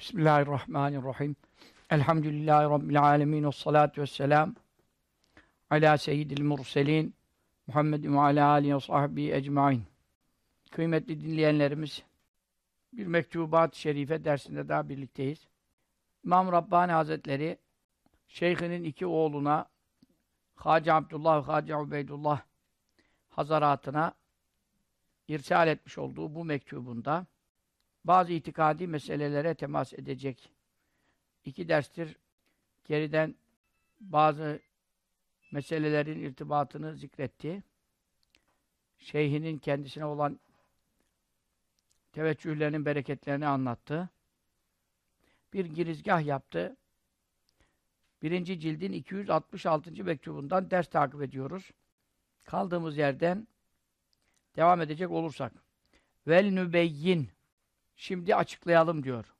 Bismillahirrahmanirrahim. Elhamdülillahi Rabbil alemin. Ve salatu vesselam. Ala seyyidil murselin. Muhammedin ve ala alihi ve sahbihi ecmain. Kıymetli dinleyenlerimiz, bir mektubat-ı şerife dersinde daha birlikteyiz. İmam Rabbani Hazretleri, şeyhinin iki oğluna, Hacı Abdullah ve Hacı Ubeydullah Hazaratına irsal etmiş olduğu bu mektubunda, bazı itikadi meselelere temas edecek. İki derstir geriden bazı meselelerin irtibatını zikretti. Şeyhinin kendisine olan teveccühlerinin bereketlerini anlattı. Bir girizgah yaptı. Birinci cildin 266. mektubundan ders takip ediyoruz. Kaldığımız yerden devam edecek olursak. Vel nübeyyin Şimdi açıklayalım diyor.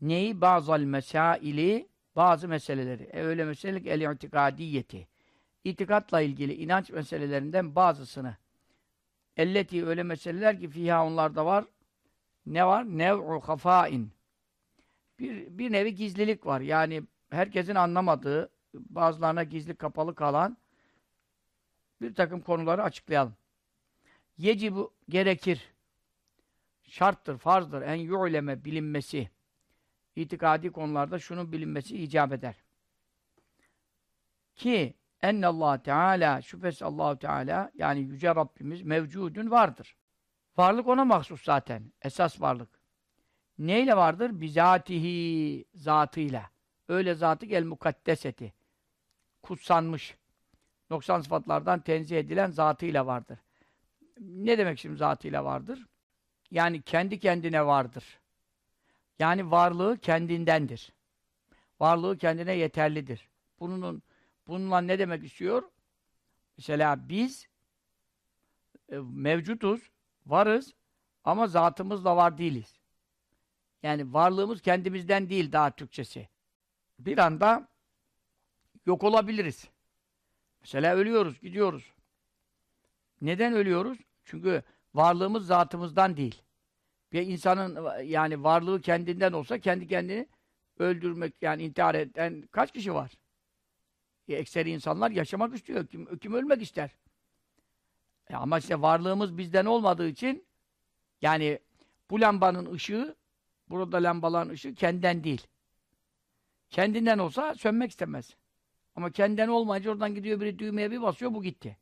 Neyi? Bazal mesaili bazı meseleleri. E öyle meselelik el-i'tikadiyeti. İtikatla ilgili inanç meselelerinden bazısını. Elleti öyle meseleler ki fiha onlarda var. Ne var? Nev'u hafain. Bir, bir nevi gizlilik var. Yani herkesin anlamadığı, bazılarına gizli kapalı kalan bir takım konuları açıklayalım. Yecibu gerekir şarttır, farzdır, en yu'leme bilinmesi. İtikadi konularda şunun bilinmesi icap eder. Ki Allah Teala şüphesiz Allahu Teala yani yüce Rabbimiz mevcudun vardır. Varlık ona mahsus zaten. Esas varlık. Neyle vardır? Bizatihi zatıyla. Öyle zatı el mukaddeseti. Kutsanmış. Noksan sıfatlardan tenzih edilen zatıyla vardır. Ne demek şimdi zatıyla vardır? Yani kendi kendine vardır. Yani varlığı kendindendir. Varlığı kendine yeterlidir. Bunun bununla ne demek istiyor? Mesela biz e, mevcutuz, varız ama zatımızla var değiliz. Yani varlığımız kendimizden değil daha Türkçesi. Bir anda yok olabiliriz. Mesela ölüyoruz, gidiyoruz. Neden ölüyoruz? Çünkü Varlığımız zatımızdan değil. Bir insanın yani varlığı kendinden olsa kendi kendini öldürmek yani intihar eden kaç kişi var? E, ekseri insanlar yaşamak istiyor. Kim, kim ölmek ister? E, ama işte varlığımız bizden olmadığı için yani bu lambanın ışığı burada lambaların ışığı kendinden değil. Kendinden olsa sönmek istemez. Ama kendinden olmayınca oradan gidiyor biri düğmeye bir basıyor bu gitti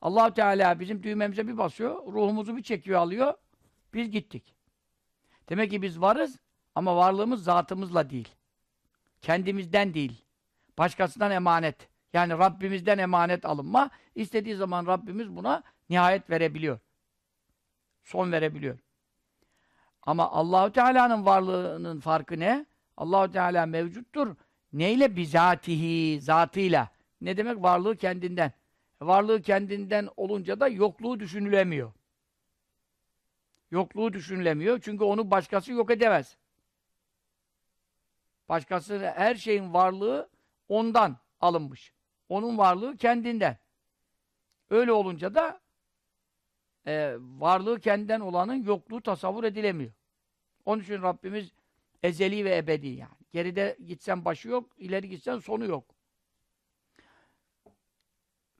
allah Teala bizim düğmemize bir basıyor, ruhumuzu bir çekiyor, alıyor, biz gittik. Demek ki biz varız ama varlığımız zatımızla değil. Kendimizden değil. Başkasından emanet. Yani Rabbimizden emanet alınma. İstediği zaman Rabbimiz buna nihayet verebiliyor. Son verebiliyor. Ama Allahu Teala'nın varlığının farkı ne? Allahu Teala mevcuttur. Neyle? Bizatihi, zatıyla. Ne demek? Varlığı kendinden. Varlığı kendinden olunca da yokluğu düşünülemiyor. Yokluğu düşünülemiyor çünkü onu başkası yok edemez. Başkası her şeyin varlığı ondan alınmış. Onun varlığı kendinden. Öyle olunca da e, varlığı kendinden olanın yokluğu tasavvur edilemiyor. Onun için Rabbimiz ezeli ve ebedi yani. Geride gitsen başı yok, ileri gitsen sonu yok.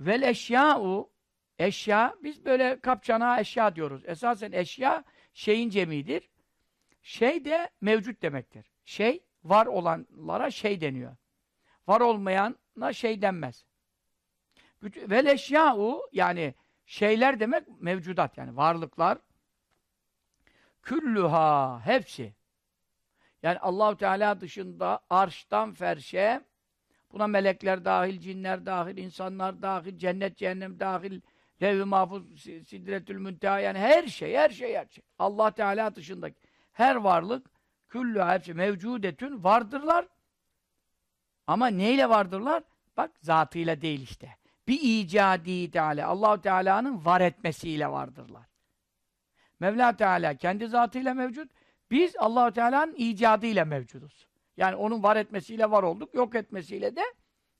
Vel eşya'u eşya, biz böyle kapçana eşya diyoruz. Esasen eşya şeyin cemidir. Şey de mevcut demektir. Şey, var olanlara şey deniyor. Var olmayana şey denmez. Vel eşya'u yani şeyler demek mevcudat yani varlıklar. Küllüha hepsi. Yani Allahu Teala dışında arştan ferşe Buna melekler dahil, cinler dahil, insanlar dahil, cennet, cehennem dahil, lev-i mahfuz, sidretül münteha yani her şey, her şey, her şey. Allah Teala dışındaki her varlık, küllü hepsi mevcudetün vardırlar. Ama neyle vardırlar? Bak zatıyla değil işte. Bir icadi Teala, Allahu Teala'nın var etmesiyle vardırlar. Mevla Teala kendi zatıyla mevcut. Biz Allahu Teala'nın icadıyla mevcuduz. Yani onun var etmesiyle var olduk, yok etmesiyle de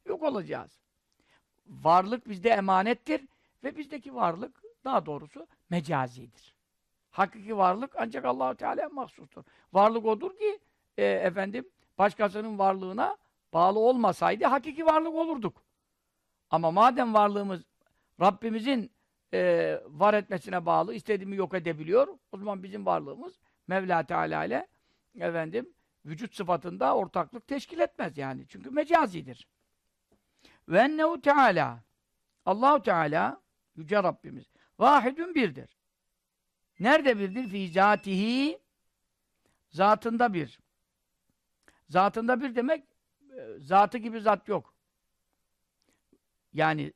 yok olacağız. Varlık bizde emanettir ve bizdeki varlık daha doğrusu mecazidir. Hakiki varlık ancak Allahu Teala mahsustur. Varlık odur ki e, efendim başkasının varlığına bağlı olmasaydı hakiki varlık olurduk. Ama madem varlığımız Rabbimizin e, var etmesine bağlı, istediğimi yok edebiliyor, o zaman bizim varlığımız Mevla Teala ile efendim vücut sıfatında ortaklık teşkil etmez yani. Çünkü mecazidir. Ve ennehu Teala Allahu Teala yüce Rabbimiz vahidun birdir. Nerede birdir? Fi zatihi zatında bir. Zatında bir demek e, zatı gibi zat yok. Yani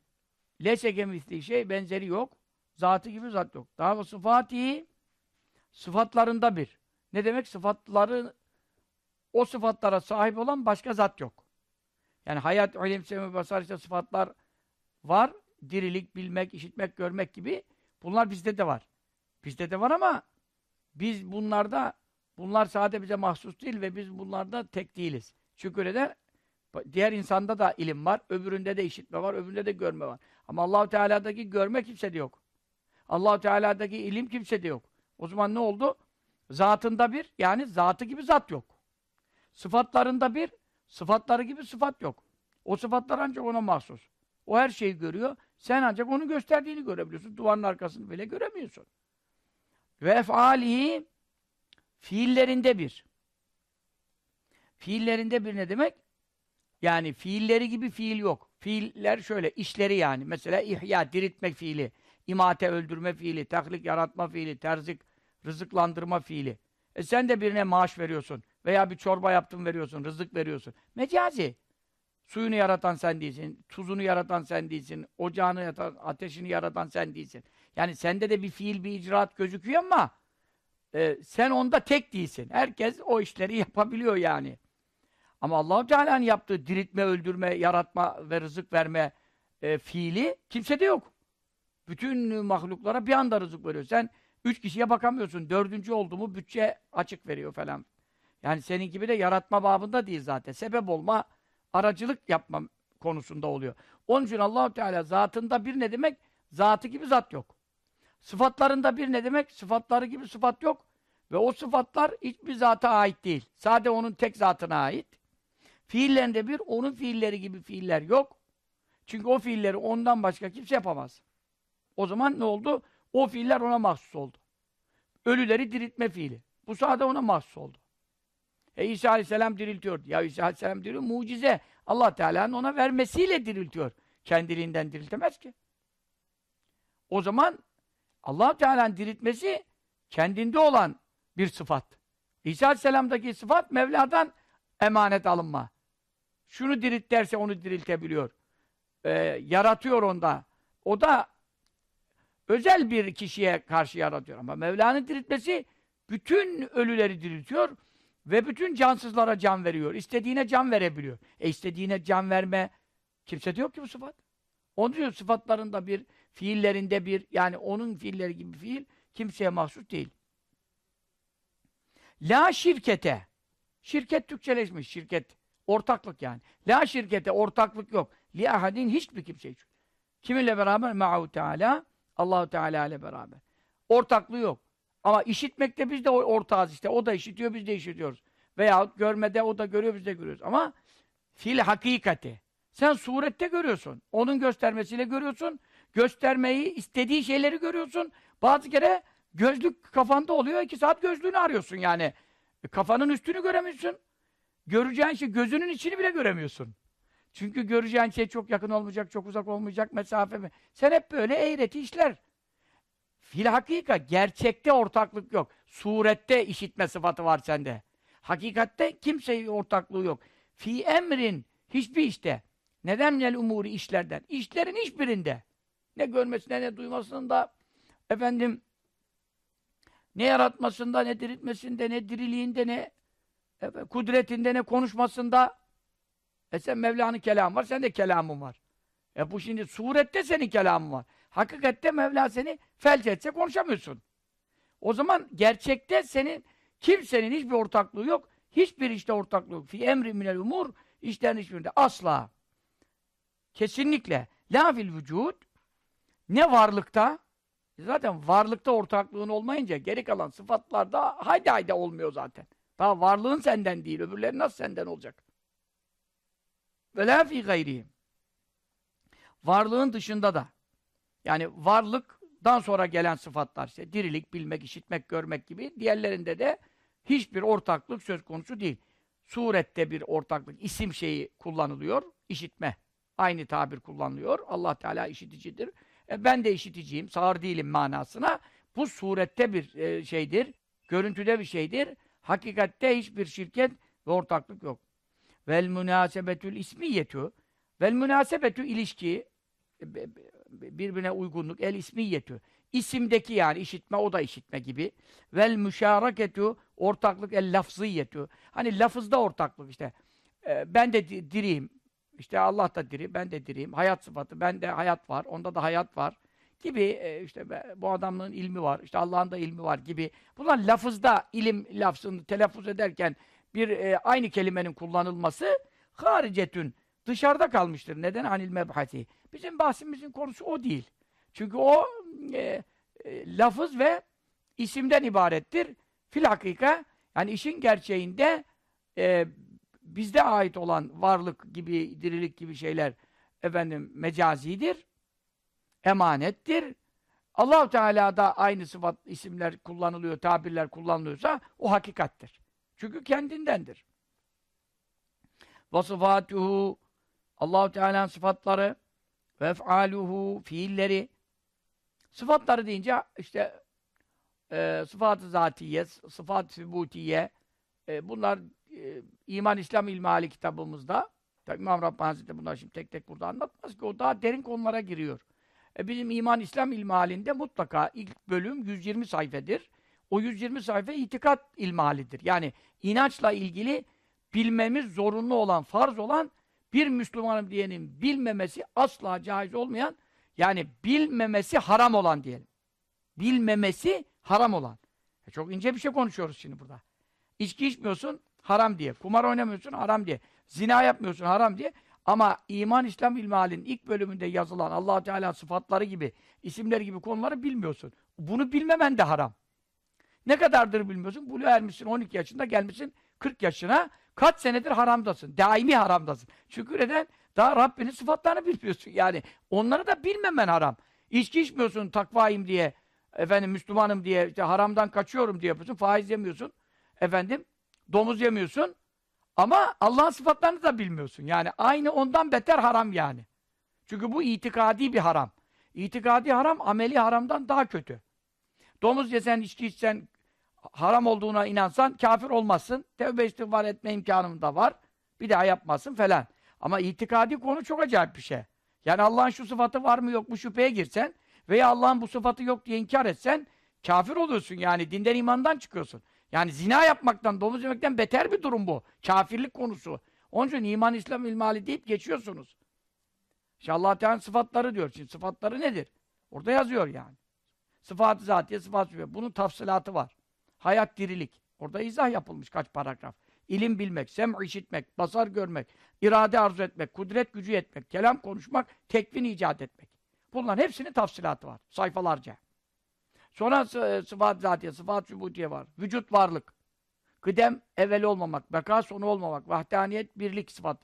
leseke misli şey benzeri yok. Zatı gibi zat yok. Daha sıfatihi sıfatlarında bir. Ne demek? Sıfatları o sıfatlara sahip olan başka zat yok. Yani hayat, ilim, sevme, basar işte sıfatlar var. Dirilik, bilmek, işitmek, görmek gibi. Bunlar bizde de var. Bizde de var ama biz bunlarda bunlar sadece bize mahsus değil ve biz bunlarda tek değiliz. Öyle de diğer insanda da ilim var, öbüründe de işitme var, öbüründe de görme var. Ama Allahu Teala'daki görme kimsede yok. Allahu Teala'daki ilim kimsede yok. O zaman ne oldu? Zatında bir, yani zatı gibi zat yok. Sıfatlarında bir, sıfatları gibi sıfat yok. O sıfatlar ancak ona mahsus. O her şeyi görüyor. Sen ancak onun gösterdiğini görebiliyorsun. Duvarın arkasını bile göremiyorsun. Ve efalihi fiillerinde bir. Fiillerinde bir ne demek? Yani fiilleri gibi fiil yok. Fiiller şöyle, işleri yani. Mesela ihya, diriltmek fiili, imate, öldürme fiili, taklik, yaratma fiili, terzik, rızıklandırma fiili. E sen de birine maaş veriyorsun. Veya bir çorba yaptın veriyorsun, rızık veriyorsun. Mecazi. Suyunu yaratan sen değilsin, tuzunu yaratan sen değilsin, ocağını yaratan, ateşini yaratan sen değilsin. Yani sende de bir fiil, bir icraat gözüküyor ama e, sen onda tek değilsin. Herkes o işleri yapabiliyor yani. Ama Allahu Teala'nın yaptığı diriltme, öldürme, yaratma ve rızık verme e, fiili kimsede yok. Bütün mahluklara bir anda rızık veriyor. Sen üç kişiye bakamıyorsun. Dördüncü oldu mu bütçe açık veriyor falan. Yani senin gibi de yaratma babında değil zaten. Sebep olma, aracılık yapma konusunda oluyor. Onun için Allahu Teala zatında bir ne demek? Zatı gibi zat yok. Sıfatlarında bir ne demek? Sıfatları gibi sıfat yok. Ve o sıfatlar hiçbir zata ait değil. Sadece onun tek zatına ait. Fiillerinde bir, onun fiilleri gibi fiiller yok. Çünkü o fiilleri ondan başka kimse yapamaz. O zaman ne oldu? O fiiller ona mahsus oldu. Ölüleri diriltme fiili. Bu sadece ona mahsus oldu. E İsa Aleyhisselam diriltiyor. Ya İsa Aleyhisselam diriliyor, mucize. Allah Teala'nın ona vermesiyle diriltiyor. Kendiliğinden diriltemez ki. O zaman allah Teala'nın diriltmesi kendinde olan bir sıfat. İsa Aleyhisselam'daki sıfat Mevla'dan emanet alınma. Şunu dirilt derse onu diriltebiliyor. Ee, yaratıyor onda. O da özel bir kişiye karşı yaratıyor. Ama Mevla'nın diriltmesi bütün ölüleri diriltiyor ve bütün cansızlara can veriyor. İstediğine can verebiliyor. E istediğine can verme kimsede yok ki bu sıfat. Onun için sıfatlarında bir, fiillerinde bir, yani onun fiilleri gibi fiil kimseye mahsus değil. La şirkete. Şirket Türkçeleşmiş, şirket. Ortaklık yani. La şirkete, ortaklık yok. Li ahadin hiçbir kimse için. Kiminle beraber? Ma'u Teala. Allahu Teala ile beraber. Ortaklığı yok. Ama işitmekte biz de ortağız işte. O da işitiyor, biz de işitiyoruz. Veya görmede o da görüyor, biz de görüyoruz. Ama fil hakikati. Sen surette görüyorsun. Onun göstermesiyle görüyorsun. Göstermeyi, istediği şeyleri görüyorsun. Bazı kere gözlük kafanda oluyor. iki saat gözlüğünü arıyorsun yani. E, kafanın üstünü göremiyorsun. Göreceğin şey, gözünün içini bile göremiyorsun. Çünkü göreceğin şey çok yakın olmayacak, çok uzak olmayacak mesafe mi? Sen hep böyle eğreti işler. Fil hakika, gerçekte ortaklık yok. Surette işitme sıfatı var sende. Hakikatte kimseye ortaklığı yok. Fi emrin, hiçbir işte. Neden nel umuri işlerden? İşlerin hiçbirinde. Ne görmesinde, ne duymasında, efendim, ne yaratmasında, ne diriltmesinde, ne diriliğinde, ne evet, kudretinde, ne konuşmasında. E sen Mevla'nın kelamı var, sen de kelamın var. E bu şimdi surette senin kelamın var. Hakikatte Mevla seni felç etse konuşamıyorsun. O zaman gerçekte senin kimsenin hiçbir ortaklığı yok. Hiçbir işte ortaklığı yok. Fi emri minel umur işlerin hiçbirinde. Asla. Kesinlikle. La fil vücud ne varlıkta zaten varlıkta ortaklığın olmayınca geri kalan sıfatlarda haydi haydi olmuyor zaten. Daha varlığın senden değil. Öbürleri nasıl senden olacak? Ve la fi gayri. Varlığın dışında da. Yani varlıktan sonra gelen sıfatlar işte dirilik, bilmek, işitmek, görmek gibi diğerlerinde de hiçbir ortaklık söz konusu değil. Surette bir ortaklık, isim şeyi kullanılıyor, işitme. Aynı tabir kullanılıyor. Allah Teala işiticidir. E ben de işiticiyim, sağır değilim manasına. Bu surette bir e, şeydir, görüntüde bir şeydir. Hakikatte hiçbir şirket ve ortaklık yok. Vel münasebetül ismiyetü vel münasebetü ilişki e, birbirine uygunluk el ismiyetü isimdeki yani işitme o da işitme gibi. Vel müşaraketü ortaklık el lafziyetü hani lafızda ortaklık işte. E, ben de diriyim. İşte Allah da diri ben de diriyim. Hayat sıfatı bende hayat var onda da hayat var gibi e, işte bu adamın ilmi var işte Allah'ın da ilmi var gibi. Bunlar lafızda ilim lafzını telaffuz ederken bir e, aynı kelimenin kullanılması haricetün dışarıda kalmıştır. Neden? Anil mebhati. Bizim bahsimizin konusu o değil. Çünkü o e, e, lafız ve isimden ibarettir. Fil hakika yani işin gerçeğinde e, bizde ait olan varlık gibi, dirilik gibi şeyler efendim mecazidir. Emanettir. Allahu Teala'da aynı sıfat isimler kullanılıyor, tabirler kullanılıyorsa o hakikattir. Çünkü kendindendir. Vasıfatuhu Allahu Teala'nın sıfatları ve ef'aluhu fiilleri sıfatları deyince işte e, sıfat-ı zatiye, sıfat-ı sübutiye e, bunlar e, İman İslam İlmihali kitabımızda tabi İmam Rabbani Hazretleri bunları şimdi tek tek burada anlatmaz ki o daha derin konulara giriyor. E, bizim İman İslam İlmihalinde mutlaka ilk bölüm 120 sayfedir. O 120 sayfa itikat ilmihalidir. Yani inançla ilgili bilmemiz zorunlu olan, farz olan bir Müslümanım diyenin bilmemesi asla caiz olmayan, yani bilmemesi haram olan diyelim. Bilmemesi haram olan. E çok ince bir şey konuşuyoruz şimdi burada. İçki içmiyorsun, haram diye. Kumar oynamıyorsun, haram diye. Zina yapmıyorsun, haram diye. Ama iman İslam ilmihalinin ilk bölümünde yazılan allah Teala sıfatları gibi, isimleri gibi konuları bilmiyorsun. Bunu bilmemen de haram. Ne kadardır bilmiyorsun? Buluğa ermişsin 12 yaşında, gelmişsin 40 yaşına. Kaç senedir haramdasın. Daimi haramdasın. Şükür eden daha Rabbinin sıfatlarını bilmiyorsun. Yani onları da bilmemen haram. İçki içmiyorsun takvayım diye, efendim Müslümanım diye, işte haramdan kaçıyorum diye yapıyorsun. Faiz yemiyorsun. Efendim domuz yemiyorsun. Ama Allah'ın sıfatlarını da bilmiyorsun. Yani aynı ondan beter haram yani. Çünkü bu itikadi bir haram. İtikadi haram, ameli haramdan daha kötü. Domuz yesen, içki içsen, haram olduğuna inansan kafir olmazsın. Tevbe istiğfar etme imkanın da var. Bir daha yapmasın falan. Ama itikadi konu çok acayip bir şey. Yani Allah'ın şu sıfatı var mı yok mu şüpheye girsen veya Allah'ın bu sıfatı yok diye inkar etsen kafir oluyorsun yani dinden imandan çıkıyorsun. Yani zina yapmaktan, domuz yemekten beter bir durum bu. Kafirlik konusu. Onun için iman, İslam, ilmali deyip geçiyorsunuz. İşte allah Teala sıfatları diyor. Şimdi sıfatları nedir? Orada yazıyor yani. Sıfat-ı zatiye, sıfat-ı Bunun tafsilatı var. Hayat, dirilik. Orada izah yapılmış kaç paragraf. İlim bilmek, sem işitmek, basar görmek, irade arzu etmek, kudret gücü etmek, kelam konuşmak, tekvin icat etmek. Bunların hepsinin tafsilatı var. Sayfalarca. Sonra sıfat zatiye, sıfat sübutiye var. Vücut varlık. Kıdem evvel olmamak, beka sonu olmamak, vahdaniyet birlik sıfat.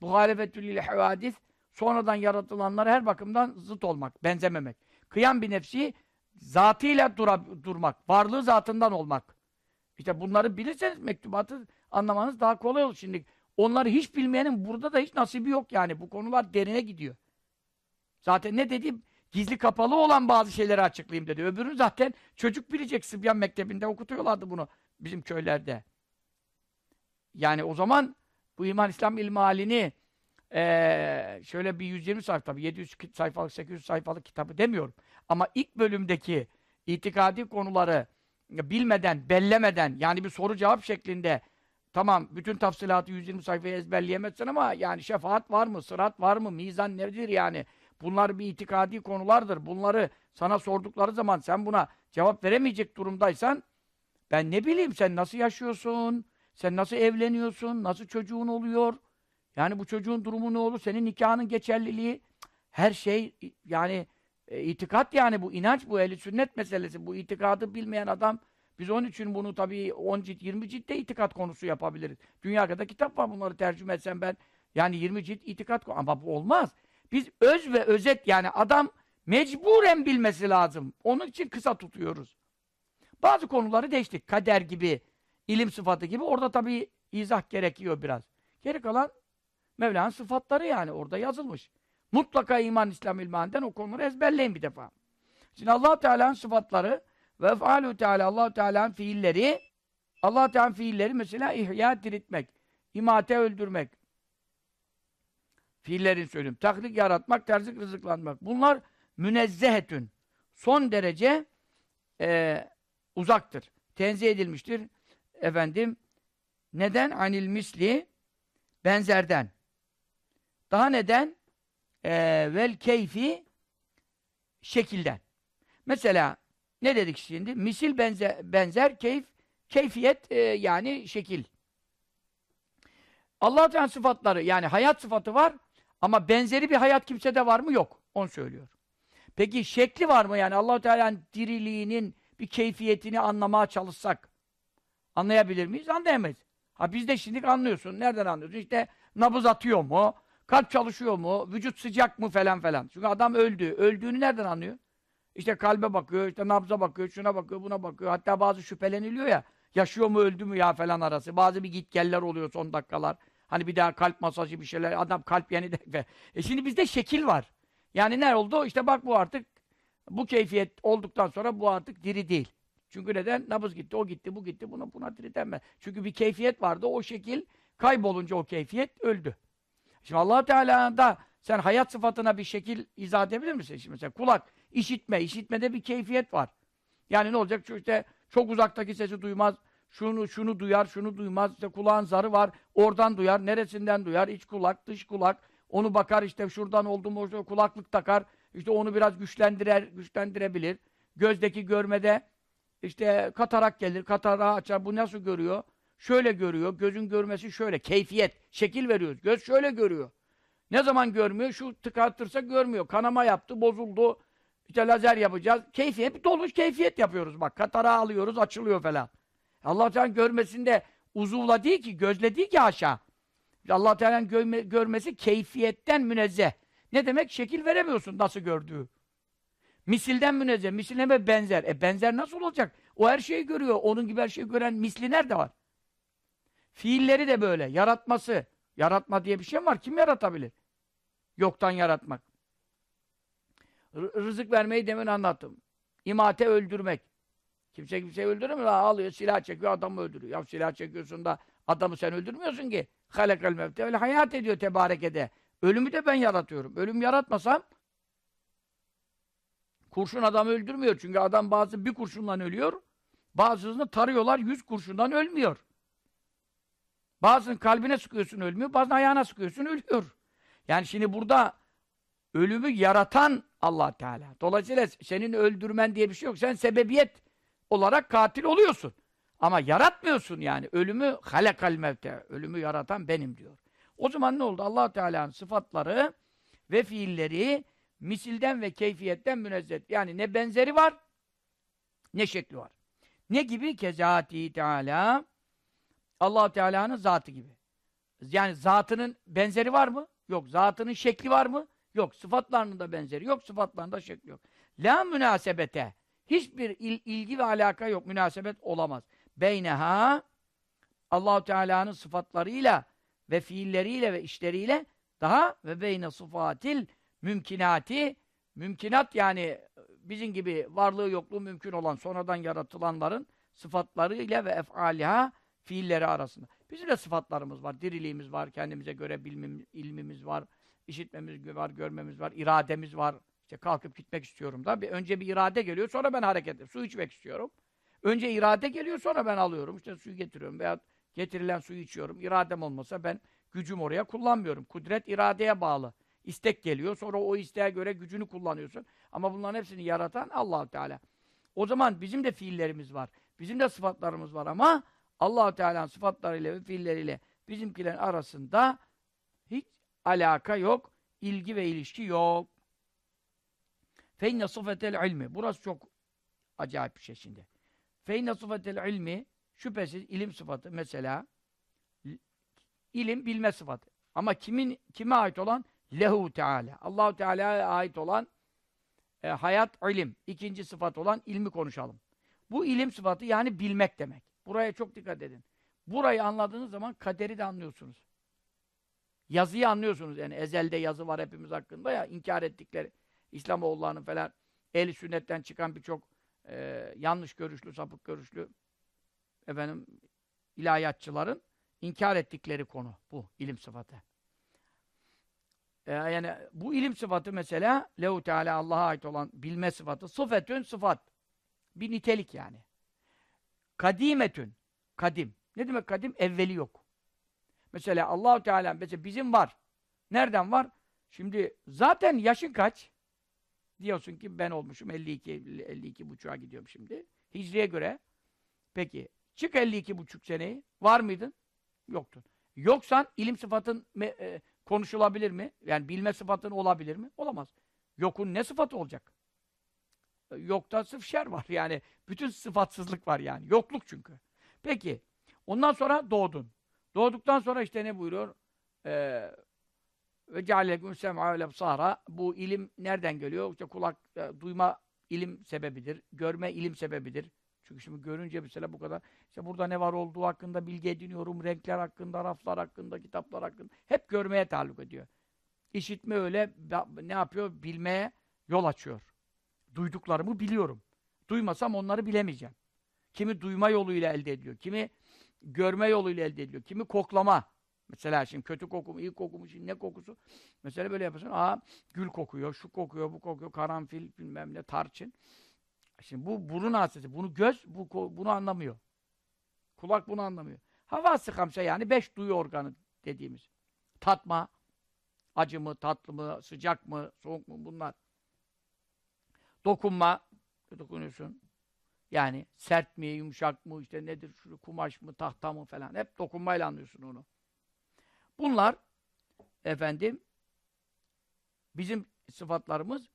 Muhalefetül lil havadis sonradan yaratılanlara her bakımdan zıt olmak, benzememek. Kıyam bir nefsi zatıyla dura, durmak, varlığı zatından olmak. İşte bunları bilirseniz mektubatı anlamanız daha kolay olur. Şimdi onları hiç bilmeyenin burada da hiç nasibi yok yani. Bu konular derine gidiyor. Zaten ne dediğim gizli kapalı olan bazı şeyleri açıklayayım dedi. Öbürünü zaten çocuk bilecek Sıbyan Mektebi'nde okutuyorlardı bunu bizim köylerde. Yani o zaman bu iman İslam ilmi halini ee, şöyle bir 120 sayfa tabii 700 sayfalık 800 sayfalık kitabı demiyorum. Ama ilk bölümdeki itikadi konuları bilmeden, bellemeden yani bir soru cevap şeklinde tamam bütün tafsilatı 120 sayfayı ezberleyemezsin ama yani şefaat var mı, sırat var mı, mizan nedir yani? Bunlar bir itikadi konulardır. Bunları sana sordukları zaman sen buna cevap veremeyecek durumdaysan ben ne bileyim sen nasıl yaşıyorsun? Sen nasıl evleniyorsun? Nasıl çocuğun oluyor? Yani bu çocuğun durumu ne olur? Senin nikahının geçerliliği her şey yani e, itikat yani bu inanç bu ehli sünnet meselesi. Bu itikadı bilmeyen adam Biz onun için bunu tabii 10 cilt, 20 ciltte itikat konusu yapabiliriz. Dünya kadar kitap var bunları tercüme etsem ben. Yani 20 cilt itikat. Ama bu olmaz. Biz öz ve özet yani adam mecburen bilmesi lazım. Onun için kısa tutuyoruz. Bazı konuları değiştik. Kader gibi, ilim sıfatı gibi. Orada tabii izah gerekiyor biraz. Geri kalan Mevla'nın sıfatları yani orada yazılmış. Mutlaka iman İslam ilminden o konuları ezberleyin bir defa. Şimdi allah Teala'nın sıfatları ve ef'alü Teala allah Teala'nın fiilleri allah Teala'nın fiilleri mesela ihya diriltmek, imate öldürmek, fiillerin söyleyeyim. Taklik yaratmak, terzik rızıklanmak. Bunlar münezzehetün. Son derece e, uzaktır. Tenzih edilmiştir. Efendim neden? Anil misli benzerden. Daha neden? E, vel keyfi şekilden. Mesela ne dedik şimdi? Misil benzer, benzer keyif, keyfiyet e, yani şekil. Allah Teala sıfatları yani hayat sıfatı var ama benzeri bir hayat kimsede var mı? Yok. Onu söylüyor. Peki şekli var mı yani Allah Teala'nın diriliğinin bir keyfiyetini anlamaya çalışsak anlayabilir miyiz? Anlayamayız. Ha biz de şimdi anlıyorsun. Nereden anlıyorsun? İşte nabız atıyor mu? Kalp çalışıyor mu? Vücut sıcak mı falan falan. Çünkü adam öldü. Öldüğünü nereden anlıyor? İşte kalbe bakıyor, işte nabza bakıyor, şuna bakıyor, buna bakıyor. Hatta bazı şüpheleniliyor ya. Yaşıyor mu, öldü mü ya falan arası. Bazı bir gitgeller oluyor son dakikalar. Hani bir daha kalp masajı bir şeyler. Adam kalp yeni de. E şimdi bizde şekil var. Yani ne oldu? İşte bak bu artık bu keyfiyet olduktan sonra bu artık diri değil. Çünkü neden? Nabız gitti, o gitti, bu gitti. Buna buna diri denmez. Çünkü bir keyfiyet vardı. O şekil kaybolunca o keyfiyet öldü. Şimdi allah Teala'da sen hayat sıfatına bir şekil izah edebilir misin? Şimdi mesela kulak, işitme. işitmede bir keyfiyet var. Yani ne olacak? Şu işte çok uzaktaki sesi duymaz. Şunu şunu duyar, şunu duymaz. İşte kulağın zarı var. Oradan duyar. Neresinden duyar? İç kulak, dış kulak. Onu bakar işte şuradan oldu mu kulaklık takar. İşte onu biraz güçlendirer, güçlendirebilir. Gözdeki görmede işte katarak gelir, katarağı açar. Bu nasıl görüyor? Şöyle görüyor. Gözün görmesi şöyle. Keyfiyet. Şekil veriyoruz. Göz şöyle görüyor. Ne zaman görmüyor? Şu tıkattırsa görmüyor. Kanama yaptı, bozuldu. İşte lazer yapacağız. Keyfiyet, doluş keyfiyet yapıyoruz bak. Katarağı alıyoruz, açılıyor falan. Allah Teala görmesinde uzuvla değil ki, gözle değil ki aşağı. Allah Teala'nın görme, görmesi keyfiyetten münezzeh. Ne demek? Şekil veremiyorsun nasıl gördüğü. Misilden münezzeh. Misileme benzer. E benzer nasıl olacak? O her şeyi görüyor. Onun gibi her şeyi gören misli nerede var? Fiilleri de böyle. Yaratması. Yaratma diye bir şey var? Kim yaratabilir? Yoktan yaratmak. R rızık vermeyi demin anlattım. İmate öldürmek. Kimse kimseyi öldürmüyor. Alıyor, silah çekiyor, adamı öldürüyor. Ya silah çekiyorsun da adamı sen öldürmüyorsun ki. Halekal mevte. Öyle hayat ediyor tebarekede. Ölümü de ben yaratıyorum. Ölüm yaratmasam kurşun adamı öldürmüyor. Çünkü adam bazı bir kurşundan ölüyor. Bazısını tarıyorlar yüz kurşundan ölmüyor. Bazısının kalbine sıkıyorsun ölmüyor. Bazısını ayağına sıkıyorsun ölüyor. Yani şimdi burada ölümü yaratan allah Teala. Dolayısıyla senin öldürmen diye bir şey yok. Sen sebebiyet olarak katil oluyorsun. Ama yaratmıyorsun yani. Ölümü halekal mevte. Ölümü yaratan benim diyor. O zaman ne oldu? allah Teala'nın sıfatları ve fiilleri misilden ve keyfiyetten münezzeh. Yani ne benzeri var ne şekli var. Ne gibi? Kezati Teala allah Teala'nın zatı gibi. Yani zatının benzeri var mı? Yok. Zatının şekli var mı? Yok. Sıfatlarının da benzeri yok. Sıfatlarının şekli yok. La münasebete. Hiçbir il, ilgi ve alaka yok. Münasebet olamaz. Beyneha Allahu Teala'nın sıfatlarıyla ve fiilleriyle ve işleriyle daha ve beyne sıfatil mümkinati mümkinat yani bizim gibi varlığı yokluğu mümkün olan sonradan yaratılanların sıfatlarıyla ve efaliha fiilleri arasında. Bizim de sıfatlarımız var, diriliğimiz var, kendimize göre bilmim, ilmimiz var, işitmemiz var, görmemiz var, irademiz var. İşte kalkıp gitmek istiyorum da. Bir, önce bir irade geliyor, sonra ben hareket ediyorum. Su içmek istiyorum. Önce irade geliyor, sonra ben alıyorum. İşte suyu getiriyorum veya getirilen suyu içiyorum. İradem olmasa ben gücüm oraya kullanmıyorum. Kudret iradeye bağlı. İstek geliyor, sonra o isteğe göre gücünü kullanıyorsun. Ama bunların hepsini yaratan allah Teala. O zaman bizim de fiillerimiz var. Bizim de sıfatlarımız var ama allah Teala'nın sıfatlarıyla ve fiilleriyle bizimkilerin arasında hiç alaka yok, ilgi ve ilişki yok. Feinne sıfetel ilmi. Burası çok acayip bir şey şimdi. Feyne sıfatel ilmi şüphesiz ilim sıfatı mesela ilim bilme sıfatı. Ama kimin kime ait olan? Lehu Teala. Allahu Teala'ya ait olan e, hayat ilim. İkinci sıfat olan ilmi konuşalım. Bu ilim sıfatı yani bilmek demek. Buraya çok dikkat edin. Burayı anladığınız zaman kaderi de anlıyorsunuz. Yazıyı anlıyorsunuz. Yani ezelde yazı var hepimiz hakkında ya inkar ettikleri İslamoğullarının falan el sünnetten çıkan birçok e, yanlış görüşlü, sapık görüşlü efendim ilahiyatçıların inkar ettikleri konu bu ilim sıfatı. Ee, yani bu ilim sıfatı mesela Lehu Teala Allah'a ait olan bilme sıfatı sıfetün sıfat. Bir nitelik yani. Kadimetün kadim. Ne demek kadim? Evveli yok. Mesela Allahu Teala mesela bizim var. Nereden var? Şimdi zaten yaşın kaç? Diyorsun ki ben olmuşum 52 52 buçuğa gidiyorum şimdi. Hicriye göre. Peki çık 52 buçuk seneyi. Var mıydın? Yoktun. Yoksan ilim sıfatın e, konuşulabilir mi? Yani bilme sıfatın olabilir mi? Olamaz. Yokun ne sıfatı olacak? Yokta sırf şer var yani. Bütün sıfatsızlık var yani. Yokluk çünkü. Peki. Ondan sonra doğdun. Doğduktan sonra işte ne buyuruyor? Ee, ve cealeküm sem'a ve lebsara. Bu ilim nereden geliyor? İşte kulak, e, duyma ilim sebebidir. Görme ilim sebebidir. Çünkü şimdi görünce mesela bu kadar, işte burada ne var olduğu hakkında bilgi ediniyorum, renkler hakkında, raflar hakkında, kitaplar hakkında. Hep görmeye taalluk ediyor. İşitme öyle, ne yapıyor? Bilmeye yol açıyor. Duyduklarımı biliyorum. Duymasam onları bilemeyeceğim. Kimi duyma yoluyla elde ediyor, kimi görme yoluyla elde ediyor, kimi koklama. Mesela şimdi kötü koku mu, iyi koku mu, şimdi ne kokusu? Mesela böyle yapıyorsun, aa gül kokuyor, şu kokuyor, bu kokuyor, karanfil, bilmem ne, tarçın. Şimdi bu burun hasreti, bunu göz bu, bunu anlamıyor. Kulak bunu anlamıyor. Hava sıkamsa yani beş duyu organı dediğimiz. Tatma, acı mı, tatlı mı, sıcak mı, soğuk mu bunlar. Dokunma, dokunuyorsun. Yani sert mi, yumuşak mı, işte nedir, şu kumaş mı, tahta mı falan. Hep dokunmayla anlıyorsun onu. Bunlar efendim bizim sıfatlarımız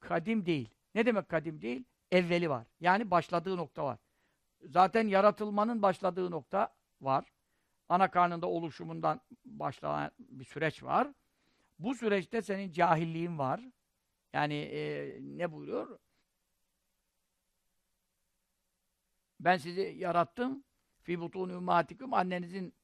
kadim değil. Ne demek kadim değil? evveli var. Yani başladığı nokta var. Zaten yaratılmanın başladığı nokta var. Ana karnında oluşumundan başlayan bir süreç var. Bu süreçte senin cahilliğin var. Yani e, ne buyuruyor? Ben sizi yarattım. Fi butun ümmatikum annenizin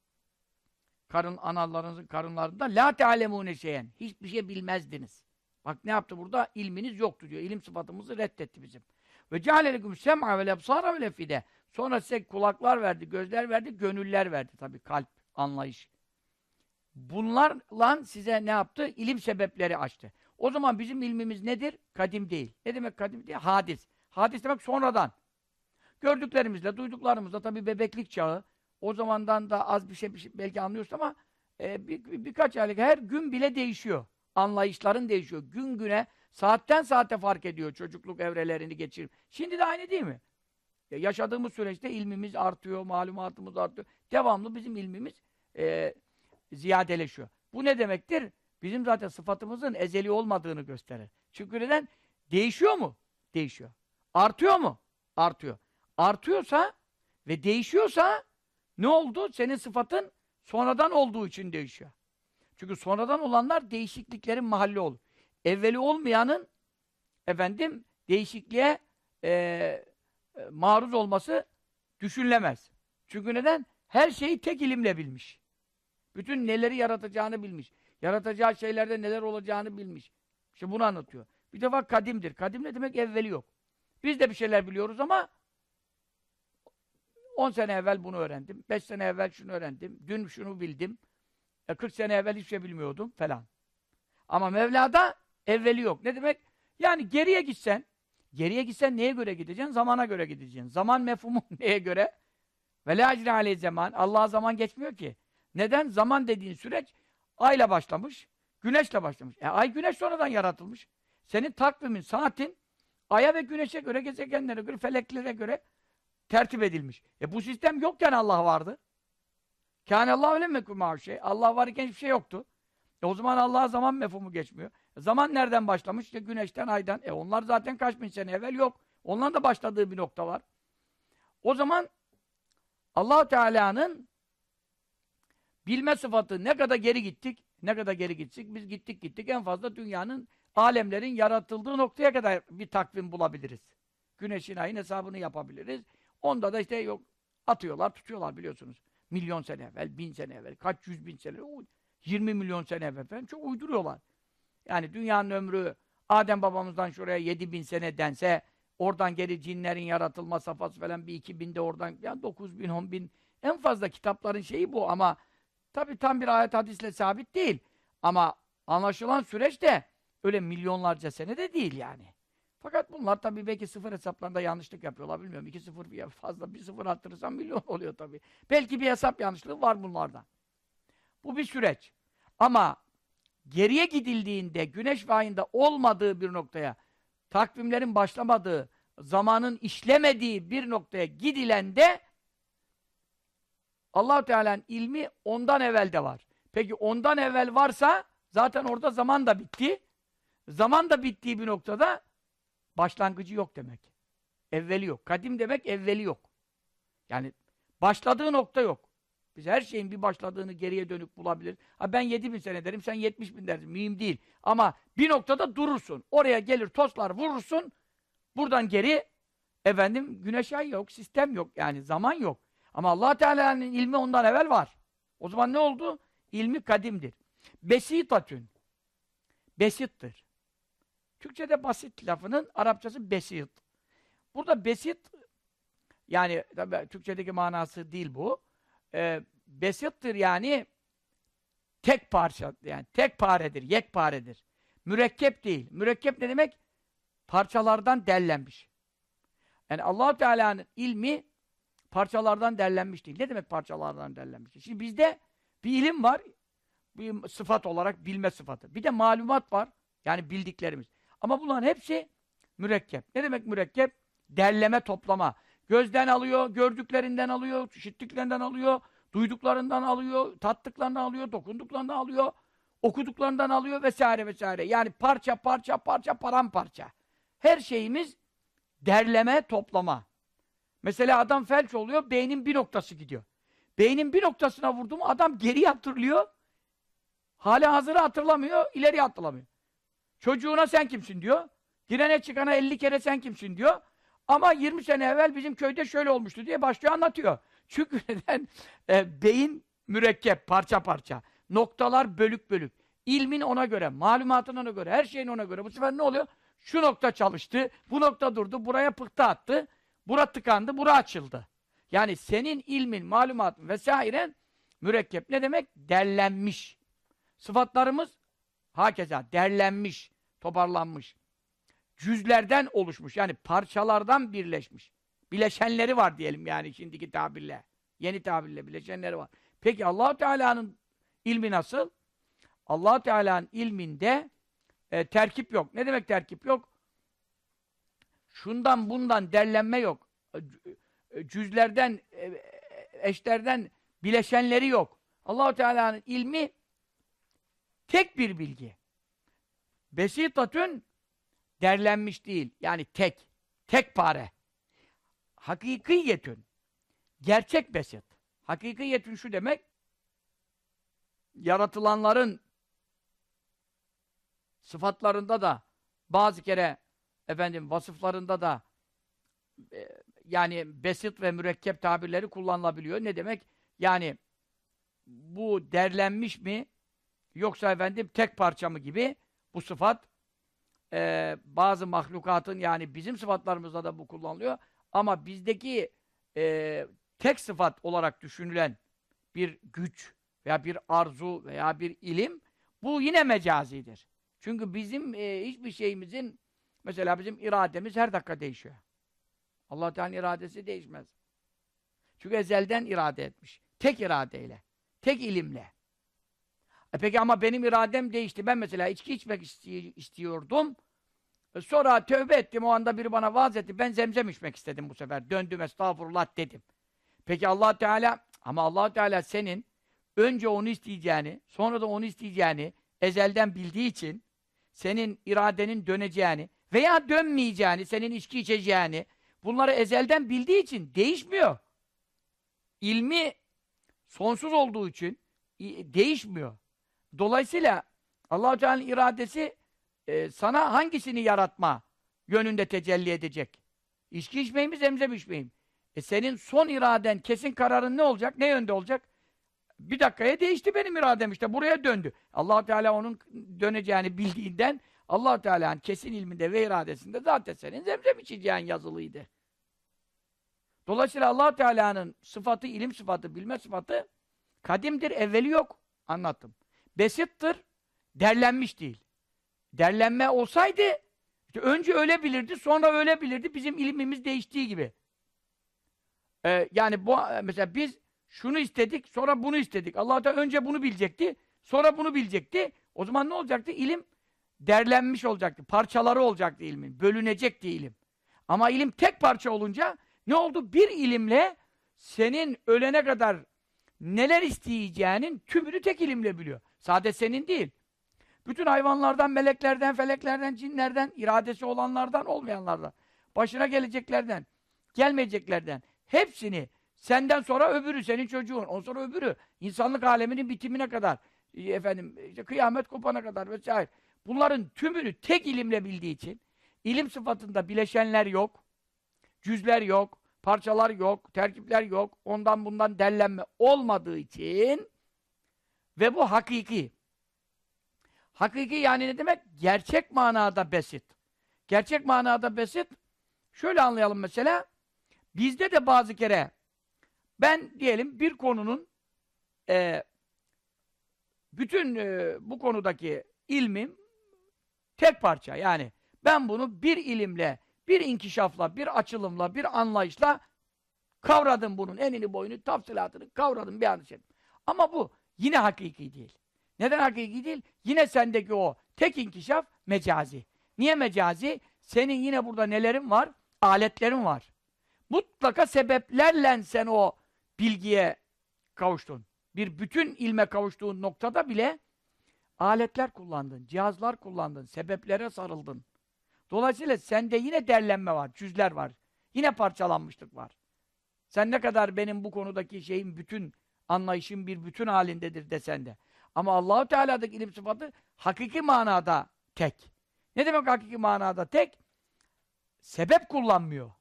karın analarınızın karınlarında la tealemune şeyen. Hiçbir şey bilmezdiniz. Bak ne yaptı burada? İlminiz yoktu diyor. İlim sıfatımızı reddetti bizim. Ve cealeleküm sem'a ve lebsara ve lefide. Sonra size kulaklar verdi, gözler verdi, gönüller verdi tabii kalp, anlayış. Bunlarla size ne yaptı? İlim sebepleri açtı. O zaman bizim ilmimiz nedir? Kadim değil. Ne demek kadim değil? Hadis. Hadis demek sonradan. Gördüklerimizle, duyduklarımızla tabii bebeklik çağı. O zamandan da az bir şey, bir şey belki anlıyorsun ama e, bir, bir, birkaç aylık her gün bile değişiyor. Anlayışların değişiyor. Gün güne Saatten saate fark ediyor çocukluk evrelerini geçirip. Şimdi de aynı değil mi? Ya yaşadığımız süreçte ilmimiz artıyor, malumatımız artıyor. Devamlı bizim ilmimiz e, ziyadeleşiyor. Bu ne demektir? Bizim zaten sıfatımızın ezeli olmadığını gösterir. Çünkü neden? Değişiyor mu? Değişiyor. Artıyor mu? Artıyor. Artıyorsa ve değişiyorsa ne oldu? Senin sıfatın sonradan olduğu için değişiyor. Çünkü sonradan olanlar değişikliklerin mahalli olur evveli olmayanın efendim değişikliğe e, maruz olması düşünülemez. Çünkü neden? Her şeyi tek ilimle bilmiş. Bütün neleri yaratacağını bilmiş. Yaratacağı şeylerde neler olacağını bilmiş. İşte bunu anlatıyor. Bir defa kadimdir. Kadim ne demek? Evveli yok. Biz de bir şeyler biliyoruz ama 10 sene evvel bunu öğrendim. 5 sene evvel şunu öğrendim. Dün şunu bildim. 40 e, sene evvel hiçbir şey bilmiyordum falan. Ama Mevla'da Evveli yok. Ne demek? Yani geriye gitsen, geriye gitsen neye göre gideceksin? Zamana göre gideceksin. Zaman mefhumu neye göre? Ve la zaman. Allah'a zaman geçmiyor ki. Neden? Zaman dediğin süreç ayla başlamış, güneşle başlamış. E, ay güneş sonradan yaratılmış. Senin takvimin, saatin aya ve güneşe göre, gezegenlere göre, feleklere göre tertip edilmiş. E bu sistem yokken Allah vardı. Öyle mekû şey. Allah varken hiçbir şey yoktu. E o zaman Allah'a zaman mefhumu geçmiyor. Zaman nereden başlamış? İşte güneşten, aydan. E onlar zaten kaç bin sene evvel yok. Onların da başladığı bir nokta var. O zaman allah Teala'nın bilme sıfatı ne kadar geri gittik, ne kadar geri gittik, biz gittik gittik en fazla dünyanın, alemlerin yaratıldığı noktaya kadar bir takvim bulabiliriz. Güneşin ayın hesabını yapabiliriz. Onda da işte yok atıyorlar, tutuyorlar biliyorsunuz. Milyon sene evvel, bin sene evvel, kaç yüz bin sene, 20 milyon sene evvel falan çok uyduruyorlar. Yani dünyanın ömrü Adem babamızdan şuraya 7 bin sene dense oradan geri cinlerin yaratılma safhası falan bir iki binde oradan yani 9 bin, 10 bin en fazla kitapların şeyi bu ama tabi tam bir ayet hadisle sabit değil. Ama anlaşılan süreç de öyle milyonlarca sene de değil yani. Fakat bunlar tabii belki sıfır hesaplarında yanlışlık yapıyorlar bilmiyorum. İki sıfır fazla bir sıfır arttırırsan milyon oluyor tabii. Belki bir hesap yanlışlığı var bunlarda. Bu bir süreç. Ama geriye gidildiğinde güneş ayında olmadığı bir noktaya, takvimlerin başlamadığı, zamanın işlemediği bir noktaya gidilende allah Teala'nın ilmi ondan evvel de var. Peki ondan evvel varsa zaten orada zaman da bitti. Zaman da bittiği bir noktada başlangıcı yok demek. Evveli yok. Kadim demek evveli yok. Yani başladığı nokta yok. Biz her şeyin bir başladığını geriye dönük bulabiliriz. Ha ben 7 bin sene derim, sen 70 bin dersin. Mühim değil. Ama bir noktada durursun. Oraya gelir toslar vurursun. Buradan geri efendim güneş ay yok, sistem yok. Yani zaman yok. Ama allah Teala'nın ilmi ondan evvel var. O zaman ne oldu? İlmi kadimdir. Besitatün. Besittir. Türkçe'de basit lafının Arapçası besit. Burada besit yani tabii Türkçedeki manası değil bu. Ee, besittir yani tek parça yani tek paredir, yekparedir. Mürekkep değil. Mürekkep ne demek? Parçalardan derlenmiş. Yani allah Teala'nın ilmi parçalardan derlenmiş değil. Ne demek parçalardan derlenmiş? Şimdi bizde bir ilim var. Bir sıfat olarak bilme sıfatı. Bir de malumat var. Yani bildiklerimiz. Ama bunların hepsi mürekkep. Ne demek mürekkep? Derleme, toplama. Gözden alıyor, gördüklerinden alıyor, işittiklerinden alıyor, duyduklarından alıyor, tattıklarından alıyor, dokunduklarından alıyor, okuduklarından alıyor vesaire vesaire. Yani parça parça parça paramparça. Her şeyimiz derleme, toplama. Mesela adam felç oluyor, beynin bir noktası gidiyor. Beynin bir noktasına vurdu mu adam geri hatırlıyor. Hala hazırı hatırlamıyor, ileri hatırlamıyor. Çocuğuna sen kimsin diyor. Girene çıkana 50 kere sen kimsin diyor. Ama 20 sene evvel bizim köyde şöyle olmuştu diye başlıyor anlatıyor. Çünkü neden? E, beyin mürekkep, parça parça. Noktalar bölük bölük. İlmin ona göre, malumatın ona göre, her şeyin ona göre. Bu sefer ne oluyor? Şu nokta çalıştı, bu nokta durdu, buraya pıhtı attı, bura tıkandı, bura açıldı. Yani senin ilmin, malumatın vesairen mürekkep ne demek? Derlenmiş. Sıfatlarımız hakeza derlenmiş, toparlanmış. Cüzlerden oluşmuş. Yani parçalardan birleşmiş. Bileşenleri var diyelim yani şimdiki tabirle. Yeni tabirle bileşenleri var. Peki allah Teala'nın ilmi nasıl? allah Teala'nın ilminde e, terkip yok. Ne demek terkip yok? Şundan bundan derlenme yok. E, cüzlerden, e, eşlerden bileşenleri yok. allah Teala'nın ilmi tek bir bilgi. Besitatün derlenmiş değil. Yani tek. Tek pare. Hakikiyetün. Gerçek besit. Hakikiyetün şu demek yaratılanların sıfatlarında da bazı kere efendim vasıflarında da e, yani besit ve mürekkep tabirleri kullanılabiliyor. Ne demek? Yani bu derlenmiş mi yoksa efendim tek parça mı gibi bu sıfat e, bazı mahlukatın yani bizim sıfatlarımızda da bu kullanılıyor. Ama bizdeki e, tek sıfat olarak düşünülen bir güç veya bir arzu veya bir ilim bu yine mecazidir. Çünkü bizim e, hiçbir şeyimizin mesela bizim irademiz her dakika değişiyor. Allah Teala'nın iradesi değişmez. Çünkü ezelden irade etmiş. Tek iradeyle. Tek ilimle. E peki ama benim iradem değişti. Ben mesela içki içmek istiyordum. E sonra tövbe ettim. O anda biri bana vaaz etti. Ben zemzem içmek istedim bu sefer. Döndüm estağfurullah dedim. Peki allah Teala ama allah Teala senin önce onu isteyeceğini, sonra da onu isteyeceğini ezelden bildiği için senin iradenin döneceğini veya dönmeyeceğini, senin içki içeceğini bunları ezelden bildiği için değişmiyor. İlmi sonsuz olduğu için değişmiyor. Dolayısıyla Allah-u Teala'nın iradesi e, sana hangisini yaratma yönünde tecelli edecek? İçki içmeyi mi, zemzem içmeyi? E senin son iraden, kesin kararın ne olacak? Ne yönde olacak? Bir dakikaya değişti benim iradem işte. Buraya döndü. allah Teala onun döneceğini bildiğinden allah Teala'nın kesin ilminde ve iradesinde zaten senin zemzem içeceğin yazılıydı. Dolayısıyla allah Teala'nın sıfatı, ilim sıfatı, bilme sıfatı kadimdir, evveli yok. Anlattım. Besittir, derlenmiş değil. Derlenme olsaydı işte önce öyle bilirdi, sonra öyle bilirdi. Bizim ilmimiz değiştiği gibi. Ee, yani bu mesela biz şunu istedik, sonra bunu istedik. Allah da önce bunu bilecekti, sonra bunu bilecekti. O zaman ne olacaktı? İlim derlenmiş olacaktı. Parçaları olacaktı ilmin. Bölünecekti ilim. Ama ilim tek parça olunca ne oldu? Bir ilimle senin ölene kadar neler isteyeceğinin tümünü tek ilimle biliyor. Sade senin değil. Bütün hayvanlardan, meleklerden, feleklerden, cinlerden, iradesi olanlardan, olmayanlardan, başına geleceklerden, gelmeyeceklerden, hepsini senden sonra öbürü, senin çocuğun, on sonra öbürü, insanlık aleminin bitimine kadar, e, efendim, işte kıyamet kopana kadar vesaire. Bunların tümünü tek ilimle bildiği için, ilim sıfatında bileşenler yok, cüzler yok, parçalar yok, terkipler yok, ondan bundan dellenme olmadığı için ve bu hakiki. Hakiki yani ne demek? Gerçek manada besit. Gerçek manada besit, şöyle anlayalım mesela, bizde de bazı kere, ben diyelim bir konunun e, bütün e, bu konudaki ilmim tek parça yani ben bunu bir ilimle, bir inkişafla, bir açılımla, bir anlayışla kavradım bunun enini boyunu, tafsilatını kavradım bir anda şey. Ama bu yine hakiki değil. Neden hakiki değil? Yine sendeki o tek inkişaf mecazi. Niye mecazi? Senin yine burada nelerin var? Aletlerin var. Mutlaka sebeplerle sen o bilgiye kavuştun. Bir bütün ilme kavuştuğun noktada bile aletler kullandın, cihazlar kullandın, sebeplere sarıldın. Dolayısıyla sende yine derlenme var, cüzler var. Yine parçalanmışlık var. Sen ne kadar benim bu konudaki şeyin bütün anlayışım bir bütün halindedir desen de. Ama Allahu Teala'daki ilim sıfatı hakiki manada tek. Ne demek hakiki manada tek? Sebep kullanmıyor.